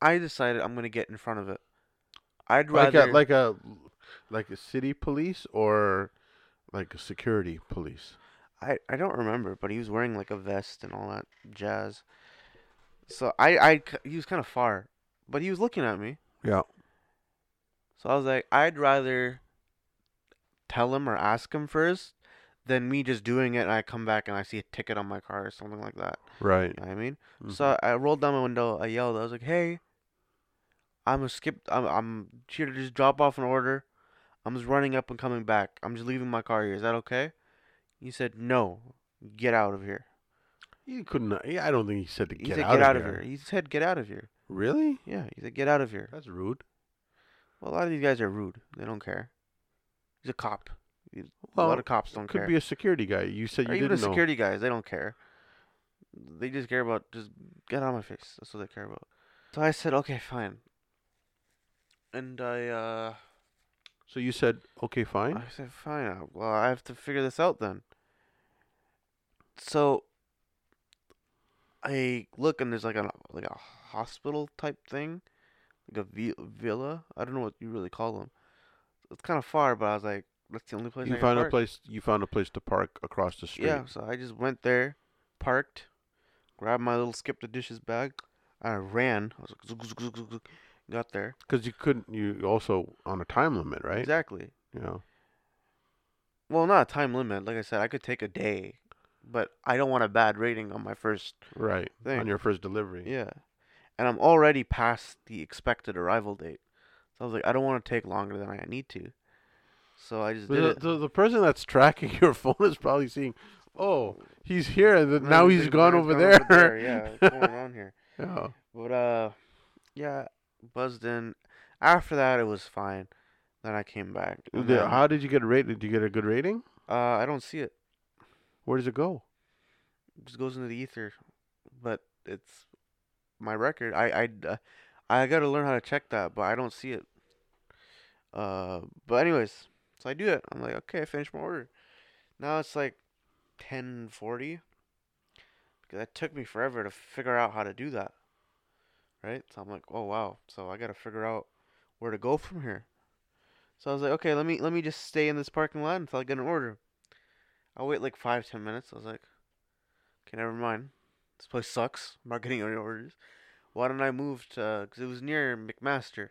I decided I'm going to get in front of it. I'd Like rather. a like a like a city police or like a security police. I, I don't remember, but he was wearing like a vest and all that jazz. So I I he was kind of far, but he was looking at me. Yeah. So I was like, I'd rather tell him or ask him first than me just doing it and I come back and I see a ticket on my car or something like that. Right. You know what I mean? Mhm. So I rolled down my window. I yelled. I was like, "Hey, I'm a skip. I'm I'm here to just drop off an order. I'm just running up and coming back. I'm just leaving my car here. Is that okay?" He said, "No. Get out of here." he couldn't. I don't think he said to get, He said, out, "Get of, out of here. here." He said, "Get out of here." Really? Yeah, he said, "Get out of here." That's rude. Well, a lot of these guys are rude. They don't care. He's a cop. Well, a lot of cops don't Could care. be a security guy. You said or you even the didn't know. security guys, they don't care. They just care about just get on my face. That's what they care about. So I said, okay, fine. And I, uh, So you said okay, fine. I said, fine. uh, Well, I have to figure this out then. So I look and there's like a like a hospital type thing, like a vi- villa. I don't know what you really call them. It's kind of far, but I was like, that's the only place you can found a place. You found a place to park across the street. Yeah, so I just went there, parked, grabbed my little skip the dishes bag, and I ran. I was like, zook, zook, zook, zook, got there. Because you couldn't. You also on a time limit, right? Exactly. Yeah. Well, not a time limit. Like I said, I could take a day, but I don't want a bad rating on my first. Right. Thing. On your first delivery. Yeah, and I'm already past the expected arrival date, so I was like, I don't want to take longer than I need to. So I just But did the, it. the the person that's tracking your phone is probably seeing, oh, he's here, and then now he's- gone over gone there. Yeah, what's going on here? yeah. But uh, yeah, buzzed in. After that, it was fine. Then I came back. The- then, how did you get rated? Did you get a good rating? uh, I don't see it. Where does it go? It just goes into the ether. But it's my record. I I uh, I got to learn how to check that, but I don't see it. Uh, but anyways, so I do it. I'm like, okay, I finished my order. Now it's like 10:40. Because that took me forever to figure out how to do that. Right? So I'm like, oh wow. So I got to figure out where to go from here. So I was like, okay, let me let me just stay in this parking lot until I get an order. I'll wait like five ten minutes. I was like, okay, never mind. This place sucks. I'm not getting any orders. Why don't I move to? Because it was near McMaster,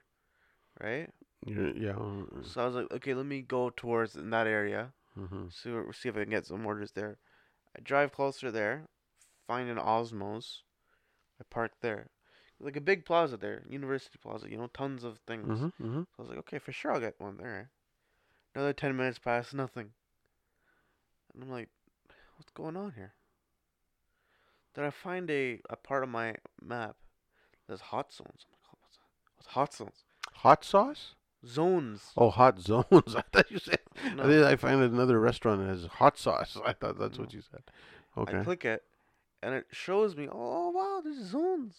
right? Yeah. So I was like, okay, let me go towards in that area. Mm-hmm. See see if I can get some orders there. I drive closer there, find an Osmow's. I park there. Like a big plaza there, University Plaza. You know, tons of things. Mm-hmm. Mm-hmm. So I was like, okay, for sure I'll get one there. Another 10 minutes pass, nothing. And I'm like, what's going on here? Then I find a, a part of my map that's hot zones. I'm like, oh, what's, what's hot zones? Hot sauce? Zones. Oh, hot zones. I thought you said. No. I, think I find another restaurant that has hot sauce. I thought that's what you said. Okay. I click it, and it shows me, oh wow, there's zones,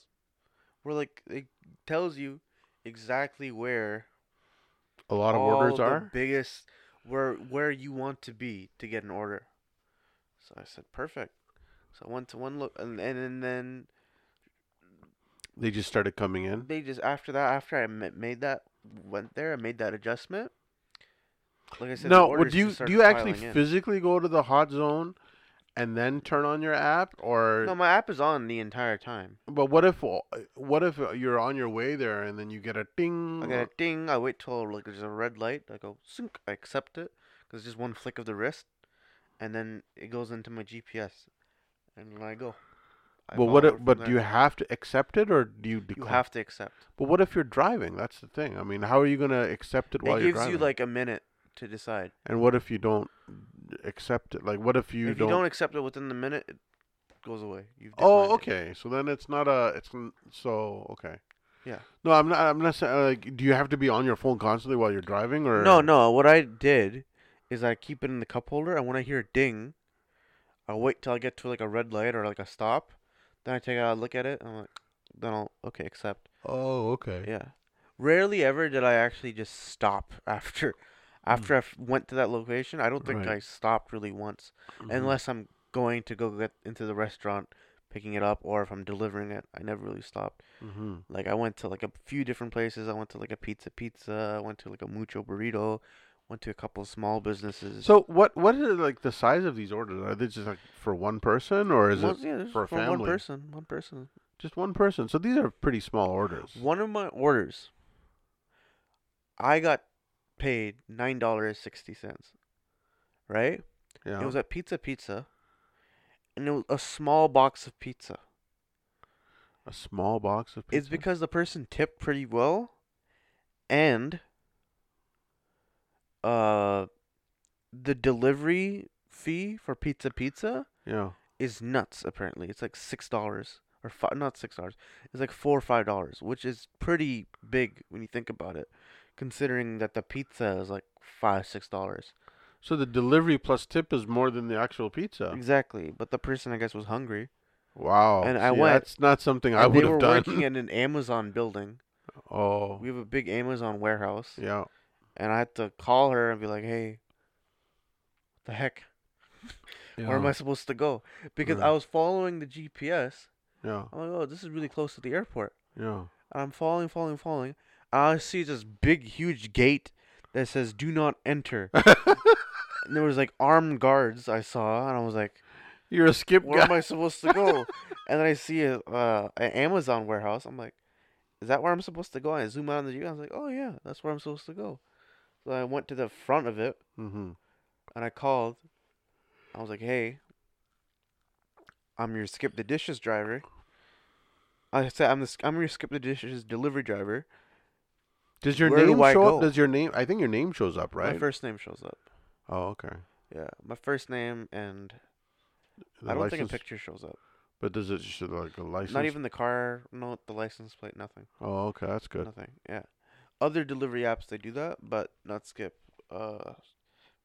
where like it tells you exactly where A lot of orders the are. biggest where where you want to be to get an order. So I said perfect. So I went to one look, and and, and then They just started coming in. they just after that after I made that went there, and made that adjustment. Like I said, No, would you do you actually in. physically go to the hot zone and then turn on your app, or No, my app is on the entire time. but what if what if you're on your way there and then you get a ding? I get a ding. I wait till like there's a red light. I go sync. I accept it because it's just one flick of the wrist, and then it goes into my GPS, and then I go. I But what? If, but there. do you have to accept it or do you? You have to accept. But what if you're driving? That's the thing. I mean, how are you gonna accept it while it you're driving? It gives you like a minute to decide. and what if you don't accept it? Like, what if you if don't? you don't accept it within the minute, it goes away. You've oh, declined it. okay. So then it's not a. It's n- so okay. Yeah. No, I'm not. I'm not saying like. Do you have to be on your phone constantly while you're driving, or No, no. What I did is I keep it in the cup holder, and when I hear a ding, I'll wait till I get to like a red light or like a stop. Then I take a look at it, and I'm like, then I'll okay accept. Oh, okay. Yeah. Rarely ever did I actually just stop after after I f- went to that location. I don't think. Right. I stopped really once Mhm. unless I'm going to go get into the restaurant picking it up or if I'm delivering it. I never really stopped. Mhm. Like I went to like a few different places. I went to like a pizza pizza, I went to like a mucho burrito, went to a couple of small businesses. So what? What is like the size of these orders? Are they just like for one person, or is Most- it yeah, for a one family? person, one person. just one person? So these are pretty small orders. One of my orders I got paid nine dollars sixty cents. Right? Yeah. It was at Pizza Pizza, and it was a small box of pizza. a small box of pizza. It's because the person tipped pretty well, and uh, the delivery fee for Pizza Pizza yeah. is nuts. Apparently, it's like six dollars or five, not six dollars. It's like four or five dollars, which is pretty big when you think about it, considering that the pizza is like five six dollars. So the delivery plus tip is more than the actual pizza. Exactly, but the person I guess was hungry. Wow. And I went- That's not something I and would they were have done. working in an Amazon building. oh. We have a big Amazon warehouse, Yeah. And I had to call her and be like, "Hey, what the heck? Where am I supposed to go?" Because I was following the GPS. Yeah. I'm like, "Oh, this is really close to the airport." Yeah. And I'm following, following, following. And I see this big, huge gate that says "Do not enter." and there was like armed guards I saw, and I was like, You're a skip "Where guy. am I supposed to go?" and then I see a uh, an Amazon warehouse. I'm like, "Is that where I'm supposed to go?" And I zoom out on the view. I was like, "Oh yeah, that's where I'm supposed to go." So I went to the front of it mm-hmm. and I called. I was like, "Hey, I'm your skip the dishes driver." I said, "I'm the I'm your skip the dishes delivery driver." Does your Where name I show up? Does your name? I think your name shows up, right? My first name shows up. oh, okay. Yeah, my first name and The I don't think a picture shows up. But does it show like a license? Not even the car, no, the license plate, nothing, Oh, okay. That's good. nothing. Yeah, other delivery apps they do that, but not Skip. Uh,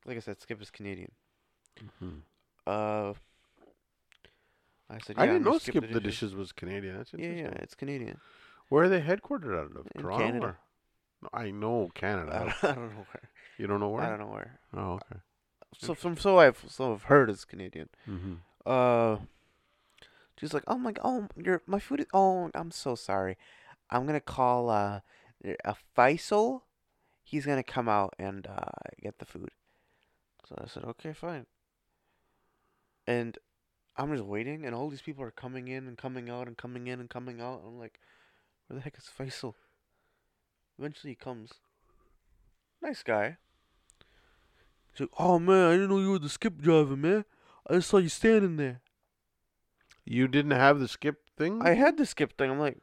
like I said, Skip is Canadian. Mhm. Uh, I said, I didn't know Skip the Dishes. Dishes was Canadian. That's Yeah, interesting. yeah, it's Canadian. Where are they headquartered out of? In Toronto. Canada. or- I know I Canada. don't, I don't know where. you don't know where? I don't know where. Oh, okay. So from so I've so I've heard it's Canadian. Mm-hmm. Uh, she's like, oh my, oh, your my food is. Oh, I'm so sorry. I'm gonna call uh a Faisal. He's gonna come out and uh get the food. So I said, okay, fine. And I'm just waiting, and all these people are coming in and coming out and coming in and coming out. I'm like, where the heck is Faisal? Eventually he comes. Nice guy. He's like, oh man, I didn't know you were the skip driver, man. I just saw you standing there. You didn't have the Skip thing. I had the skip thing. I'm like,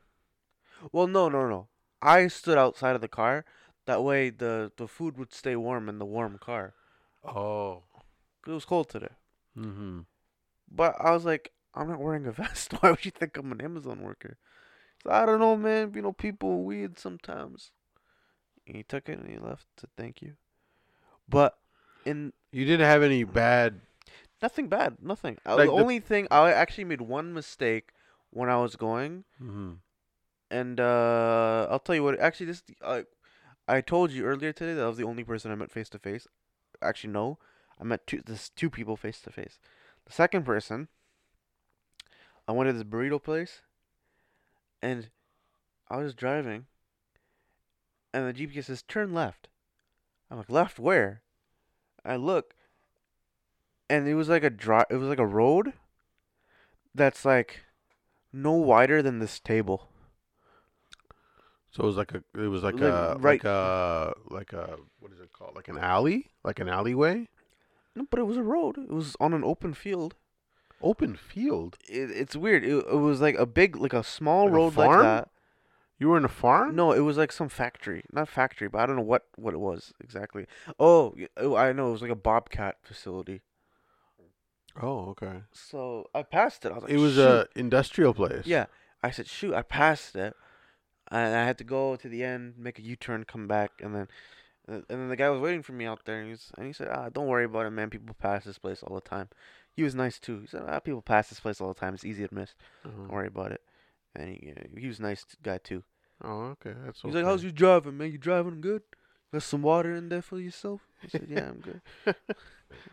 well, no, no, no. I stood outside of the car. That way, the the food would stay warm in the warm car. Oh, it was cold today. Mm-hmm. But I was like, I'm not wearing a vest. Why would you think I'm an Amazon worker? So I don't know, man. You know, people are weird sometimes. And he took it and he left to thank you. But in You didn't have any bad Nothing bad. Nothing. Like the the- only thing I actually made one mistake when I was going, Mm-hmm. And uh, I'll tell you what. Actually, this uh, I told you earlier today that I was the only person I met face to face. Actually, no, I met two this two people face to face. The second person, I went to this burrito place, and I was driving, and the GPS says turn left. I'm like left where? I look, and it was like a dri- It was like a road. That's like no wider than this table. So it was like a, it was like Like, a, right- like a, like a, what is it called? Like an alley, like an alleyway, No, but it was a road. It was on an open field. open field. It, it's weird. It, it was like a big, like a small Like a road like that. You were in a farm. No, it was like some factory, not factory, but I don't know what what it was exactly. Oh, oh, I know it was like a bobcat facility. Oh, okay. So I passed it. I was like, It was "Shoot." a industrial place. Yeah, I said, shoot, I passed it, and I had to go to the end, make a U-turn, come back, and then, and then the guy was waiting for me out there, and, he's, and he said, ah, don't worry about it, man. People pass this place all the time. He was nice too. He said, ah, people pass this place all the time. It's easy to miss. Uh-huh. Don't worry about it. And he, uh, he was a nice guy too. Oh, okay. That's He's okay. like, how's you driving, man? You driving good? Got some water in there for yourself? I said, yeah, I'm good. I'm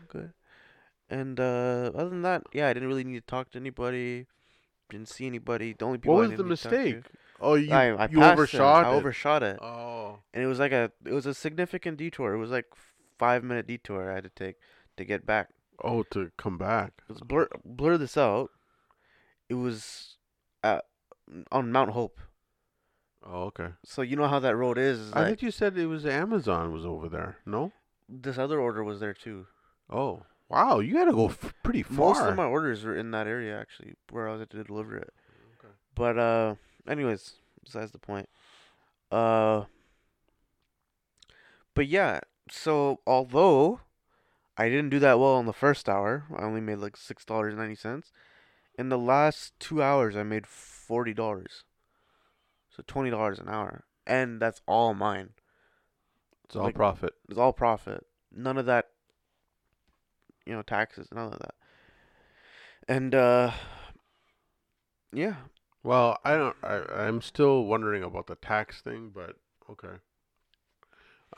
good. And uh, other than that, yeah, I didn't really need to talk to anybody. Didn't see anybody. The only people What was the didn't need to to- mistake? Oh, you I, I you passed it. overshot I overshot it, Oh. and it was like a it was a significant detour. It was like five minute detour I had to take to get back. Oh, to come back. Let's blur blur this out. It was at, on Mount Hope. Oh, okay. So you know how that road is. is I like, thought you said it was Amazon was over there. No. this other order was there too. Oh, wow. You got to go f- pretty far. Most of my orders were in that area actually, where I was at to deliver it. Okay. But uh, anyways, besides the point. Uh. But yeah, so although I didn't do that well in the first hour, I only made like six dollars ninety cents. In the last two hours, I made forty dollars. So twenty dollars an hour, and that's all mine. it's all like- profit. It's all profit. None of that. You know, taxes. None of that. And uh. Yeah, Well, I don't. I I'm still wondering about the tax thing, but okay.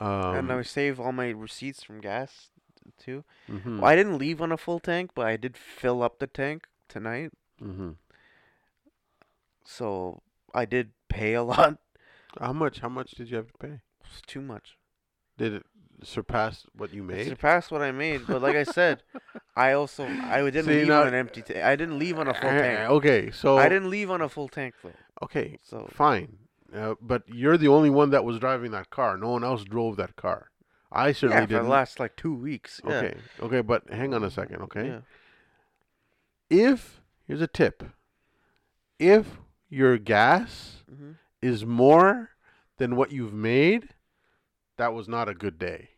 Um, and I save all my receipts from gas too. mhm, Well, I didn't leave on a full tank, but I did fill up the tank tonight, mhm. so I did pay a lot. How much? How much did you have to pay? It's too much. Did it surpass what you It made? surpassed what I made, but like I said, I also I didn't See, leave now- on an empty. tank. I didn't leave on a full tank. Okay, so I didn't leave on a full tank though. Okay, So fine. Uh, but you're the only one that was driving that car. No one else drove that car. I certainly yeah, for didn't. the last like two weeks. Yeah. Okay, okay, but hang on a second. Okay, Yeah. if here's a tip, if your gas hmm is more than what you've made, that was not a good day.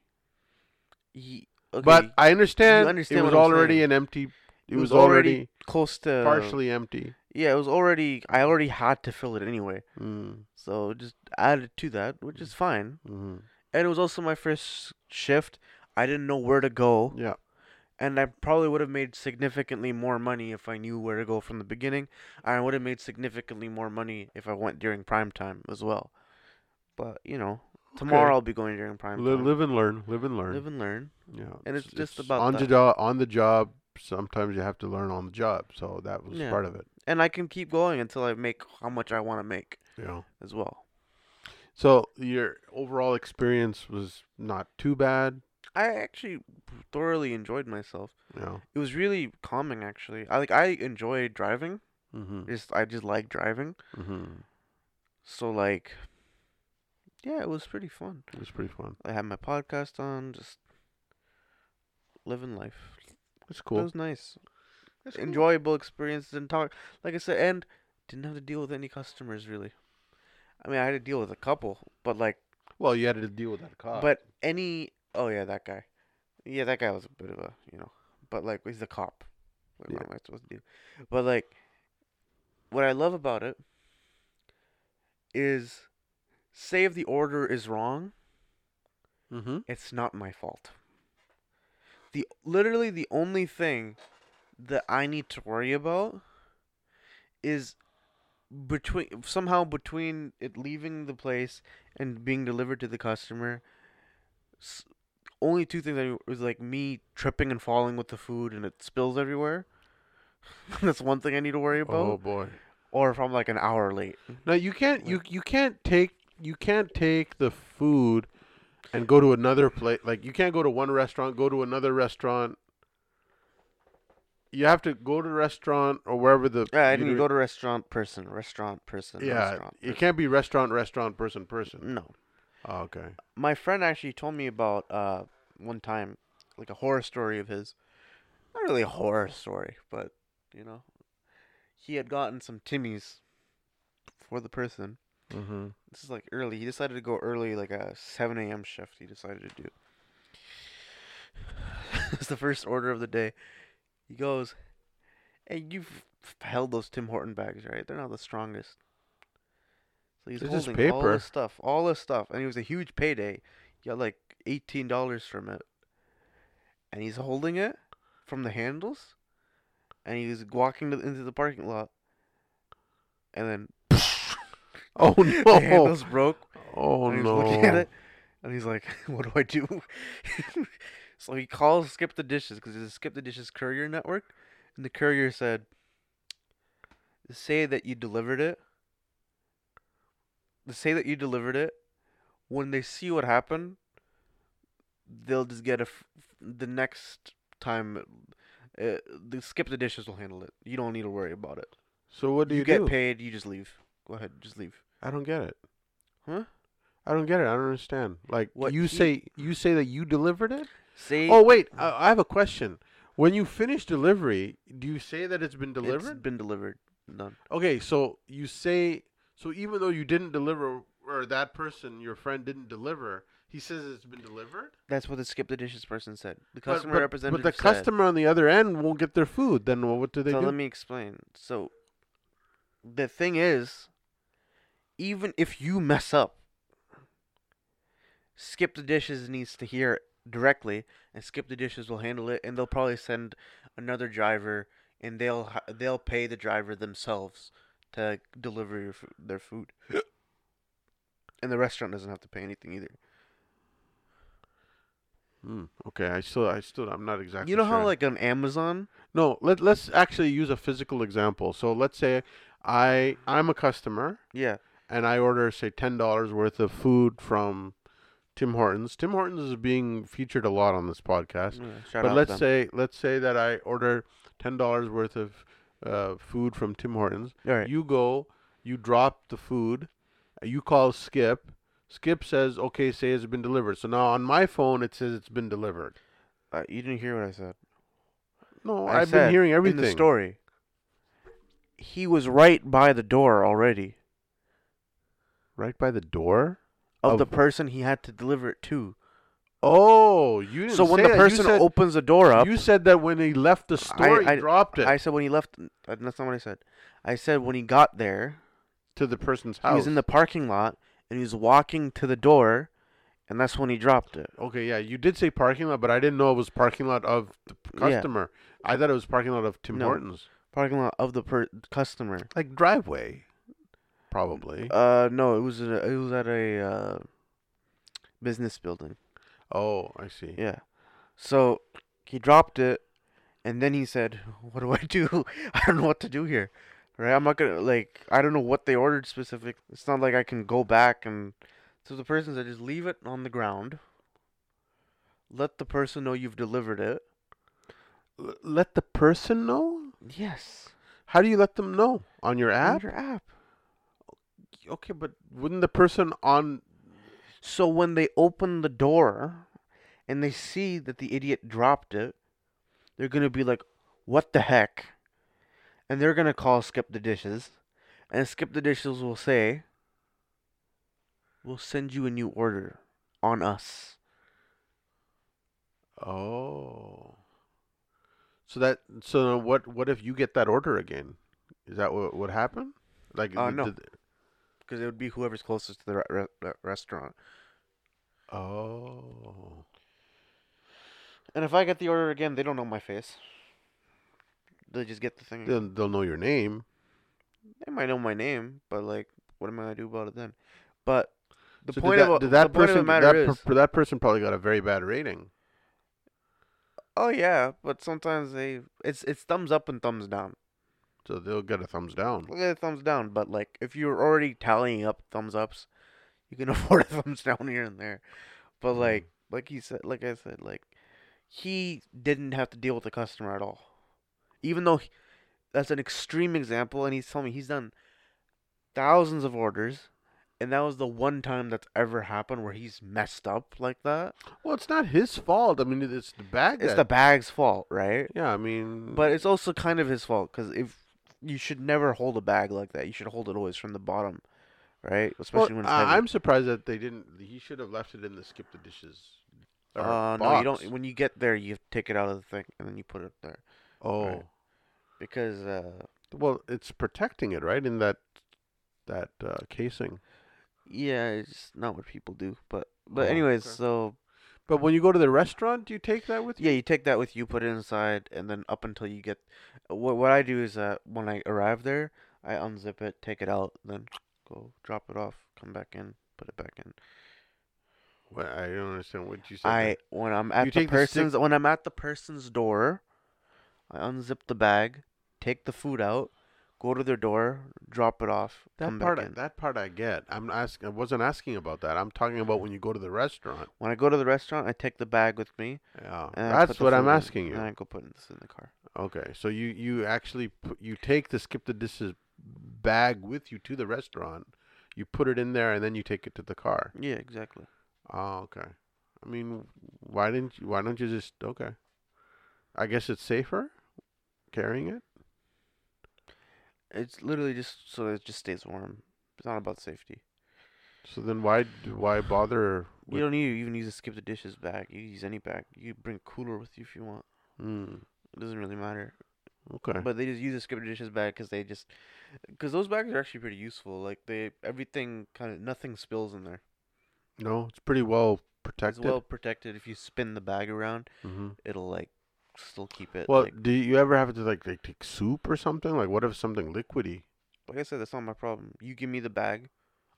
Ye- okay, But I understand, understand it was already saying. an empty. It, it was, was already already close to partially empty. Yeah, it was already. I already had to fill it anyway, Mm, so just added to that, which is fine. hmm And it was also my first shift. I didn't know where to go, Yeah. and I probably would have made significantly more money if I knew where to go from the beginning. I would have made significantly more money if I went during prime time as well. But you know, tomorrow I'll be going during prime Li- time. live and learn. Live and learn. Live and learn. Yeah, And it's just about on the that. job. On the job, sometimes you have to learn on the job. So that was Yeah. part of it. And I can keep going until I make how much I want to make know. as well. So your overall experience was not too bad. I actually thoroughly enjoyed myself. Know. It was really calming actually. I like I enjoy driving. Mm-hmm. Just I just like driving. Mm-hmm. So like yeah, it was pretty fun. It was pretty fun. I had my podcast on, just living life. It's It cool. It was nice. It's cool. Enjoyable experience and talk like I said and didn't have to deal with any customers really. I mean I had to deal with a couple, but like Well, you had to deal with that cop. but any oh yeah, that guy. Yeah, that guy was a bit of a you know. But like he's a cop. What Yeah. am I supposed to do? But like what I love about it is say if the order is wrong, mm-hmm. it's not my fault. the literally the only thing that I need to worry about is between somehow between it leaving the place and being delivered to the customer. S- only two things I was like me tripping and falling with the food and it spills everywhere. That's one thing I need to worry about. Oh boy. Or if I'm like an hour late. No, you can't. You you can't take you can't take the food and go to another place. Like you can't go to one restaurant, go to another restaurant. You have to go to the restaurant or wherever the Yeah, I didn't go to restaurant person, restaurant person, Yeah, restaurant. it can't be restaurant, restaurant, person, person. No. Oh, okay. my friend actually told me about uh one time like a horror story of his not really a horror story but you know he had gotten some timmies for the person Mm-hmm. this is like early. He decided to go early like a 7 a.m shift he decided to do. It's the first order of the day. He goes hey you've held those tim horton bags right? They're not the strongest. So he's just all paper. this stuff all this stuff and it was a huge payday. He got like eighteen dollars from it, and he's holding it from the handles, and he's walking to, into the parking lot, and then Oh the no! handles broke, Oh and he's no! looking at it, and he's like, "What do I do?" so he calls Skip the Dishes because it's a Skip the Dishes courier network, and the courier said, "Say that you delivered it. Say that you delivered it. When they see what happened, they'll just get a f- the next time." Uh, the skip the dishes will handle it. You don't need to worry about it. So what do you, get do? paid. You just leave. Go ahead, just leave. I don't get it. Huh? I don't get it. I don't understand. Like What you he- say, you say that you delivered it. Say Oh wait, I, I have a question. When you finish delivery, do you say that it's been It's delivered? been delivered. Done. Okay, so you say so even though you didn't deliver or that person, your friend didn't deliver, he says it's been delivered. That's what the skip the dishes person said. The customer but, representative But the said. customer on the other end won't get their food. Then what do they so do? let me explain. So the thing is, even if you mess up, skip the dishes needs to hear it directly, and skip the dishes will handle it, and they'll probably send another driver, and they'll they'll pay the driver themselves to deliver your their food. And the restaurant doesn't have to pay anything either. Hmm, okay, I still, I still, I'm not exactly. You know how like on Amazon, No, let let's actually use a physical example. So let's say I I'm a customer yeah, and I order say ten dollars worth of food from Tim Hortons. Tim Hortons is being featured a lot on this podcast. yeah, shout but out let's say let's say that I order ten dollars worth of uh, food from Tim Hortons. Right. You go, you drop the food, you call Skip. Skip says, "Okay, say it's been delivered." So now on my phone it says it's been delivered. Uh, you didn't hear what I said. No, I I've been hearing In everything. the story, he was right by the door already Right by the door. of, Of- the person he had to deliver it to. Oh, you didn't So when the that. Person said- opens the door up, You said that when he left the store, he I- dropped it I said when he left. That's not what I said. I said when he got there, to the person's house. he was in the parking lot and he was walking to the door, and that's when he dropped it. Okay, yeah, you did say parking lot, but I didn't know it was parking lot of the p- Yeah. customer. I thought it was parking lot of Tim No. Hortons, Parking lot of the per- customer. like driveway, probably. Uh, no, it was a, it was at a uh, business building. oh, I see. Yeah. So he dropped it, and then he said, "What do I do? I don't know what to do here. Right? I'm not gonna like. I don't know what they ordered specific. It's not like I can go back and." So the person said, "Just leave it on the ground. Let the person know you've delivered it." L- let the person know. Yes. How do you let them know on your On app? your app. Okay, but wouldn't the person on? So when they open the door, and they see that the idiot dropped it, they're gonna be like, "What the heck?" And they're gonna call Skip the Dishes, and Skip the Dishes will say, "We'll send you a new order on us." Oh. So that so what what if you get that order again? Is that what would happen? Like Uh, no. the- Because it would be whoever's closest to the re- re- re- restaurant. oh. And if I get the order again, they don't know my face. They just get the thing. They'll, they'll know your name. They might know my name, but like, what am I gonna do about it then? But the So point did that, of did that person of that, is, per, that person probably got a very bad rating. oh yeah, but sometimes they it's it's thumbs up and thumbs down. So they'll get a thumbs down. Look at a thumbs down, but like if you're already tallying up thumbs ups, you can afford a thumbs down here and there. But Mm. like like he said, like I said, like he didn't have to deal with the customer at all, even though he, that's an extreme example, and he's telling me he's done thousands of orders. And that was the one time that's ever happened where he's messed up like that. Well, it's not his fault. I mean, it's the bag. It's that- the bag's fault, right? Yeah, I mean, But it's also kind of his fault because if you should never hold a bag like that, you should hold it always from the bottom, right? well, Especially when it's heavy. I'm surprised that they didn't. He should have left it in the Skip the Dishes. Uh, no, you don't. When you get there, you take it out of the thing and then you put it there Oh, right. because uh, well, it's protecting it, right? In that that uh, casing. yeah, it's not what people do. But but Oh, anyways, okay. so But when you go to the restaurant, do you take that with you? yeah, you take that with you, put it inside, and then up until you get. What what I do is that when I arrive there, I unzip it, take it out, then go drop it off, come back in, put it back in. Well, I don't understand what you said. I there. when I'm at You the take the stick- person's when I'm at the person's door, I unzip the bag, take the food out, go to their door, drop it off, that come part. back I, that part I get. I'm asking. I wasn't asking about that. I'm talking about when you go to the restaurant. When I go to the restaurant, I take the bag with me. Yeah, And I put that's what I'm food in, asking And you. I go put this in the car. Okay, so you you actually put, you take the Skip the Dishes bag with you to the restaurant. You put it in there, and then you take it to the car. Yeah, exactly. Oh, okay. I mean, why didn't you? Why don't you just? Okay. I guess it's safer carrying it. It's literally just so it just stays warm. It's not about safety. So then why why bother? You don't need to even use a Skip the Dishes bag. You use any bag. You bring a cooler with you if you want. Hmm. It doesn't really matter. okay. But they just use a Skip the Dishes bag because they just because those bags are actually pretty useful. Like they everything kind of nothing spills in there. no, it's pretty well It's protected. well protected. If you spin the bag around, hmm it'll like still keep it. Well, like, do you ever have to like, like take soup or something? Like, what if something liquidy? like I said, that's not my problem. You give me the bag,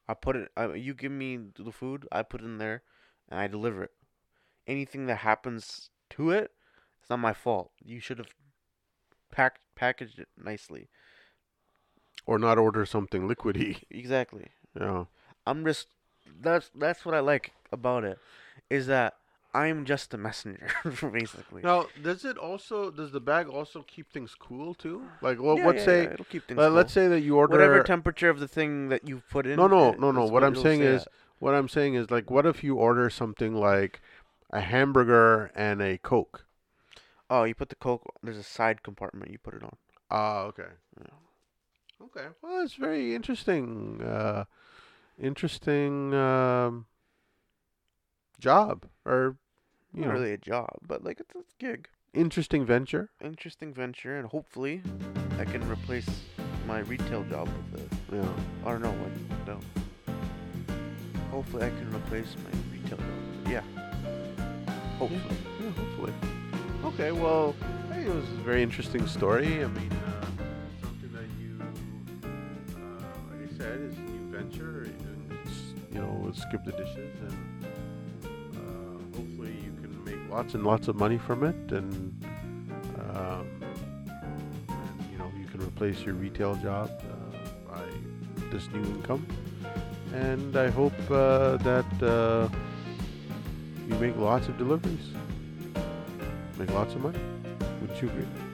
I put it. I, you give me the food, I put it in there, and I deliver it. Anything that happens to it, it's not my fault. You should have packed packaged it nicely. Or not order something liquidy? Exactly. Yeah. I'm just that's that's what I like about it, is that I'm just a messenger, basically. Now, does it also does the bag also keep things cool too? Like, well, Yeah, let's yeah, say yeah, it'll keep things let, us say that you order whatever temperature of the thing that you've put in. No, no, no, no. What I'm saying say is- at. What I'm saying is like, what if you order something like a hamburger and a coke? oh, you put the coke. There's a side compartment. You put it on. Ah, okay. Yeah. Okay. Well, it's very interesting. Uh, interesting um, job or you Not know, really a job, but like it's a gig. interesting venture. Interesting venture, and hopefully, I can replace my retail job with it. Yeah. I don't know when. No. Hopefully, I can replace my retail job. With it. Yeah. Hopefully. Yeah, hopefully. Okay, well, hey, it was a very interesting story. I mean, uh, something that you, uh, like I said, is a new venture. And you know, Skip the Dishes, and hopefully you can make lots and lots of money from it, and, um, and you know, you can replace your retail job uh, by this new income. And I hope uh, that. Uh, you make lots of deliveries, make lots of money. Would you agree?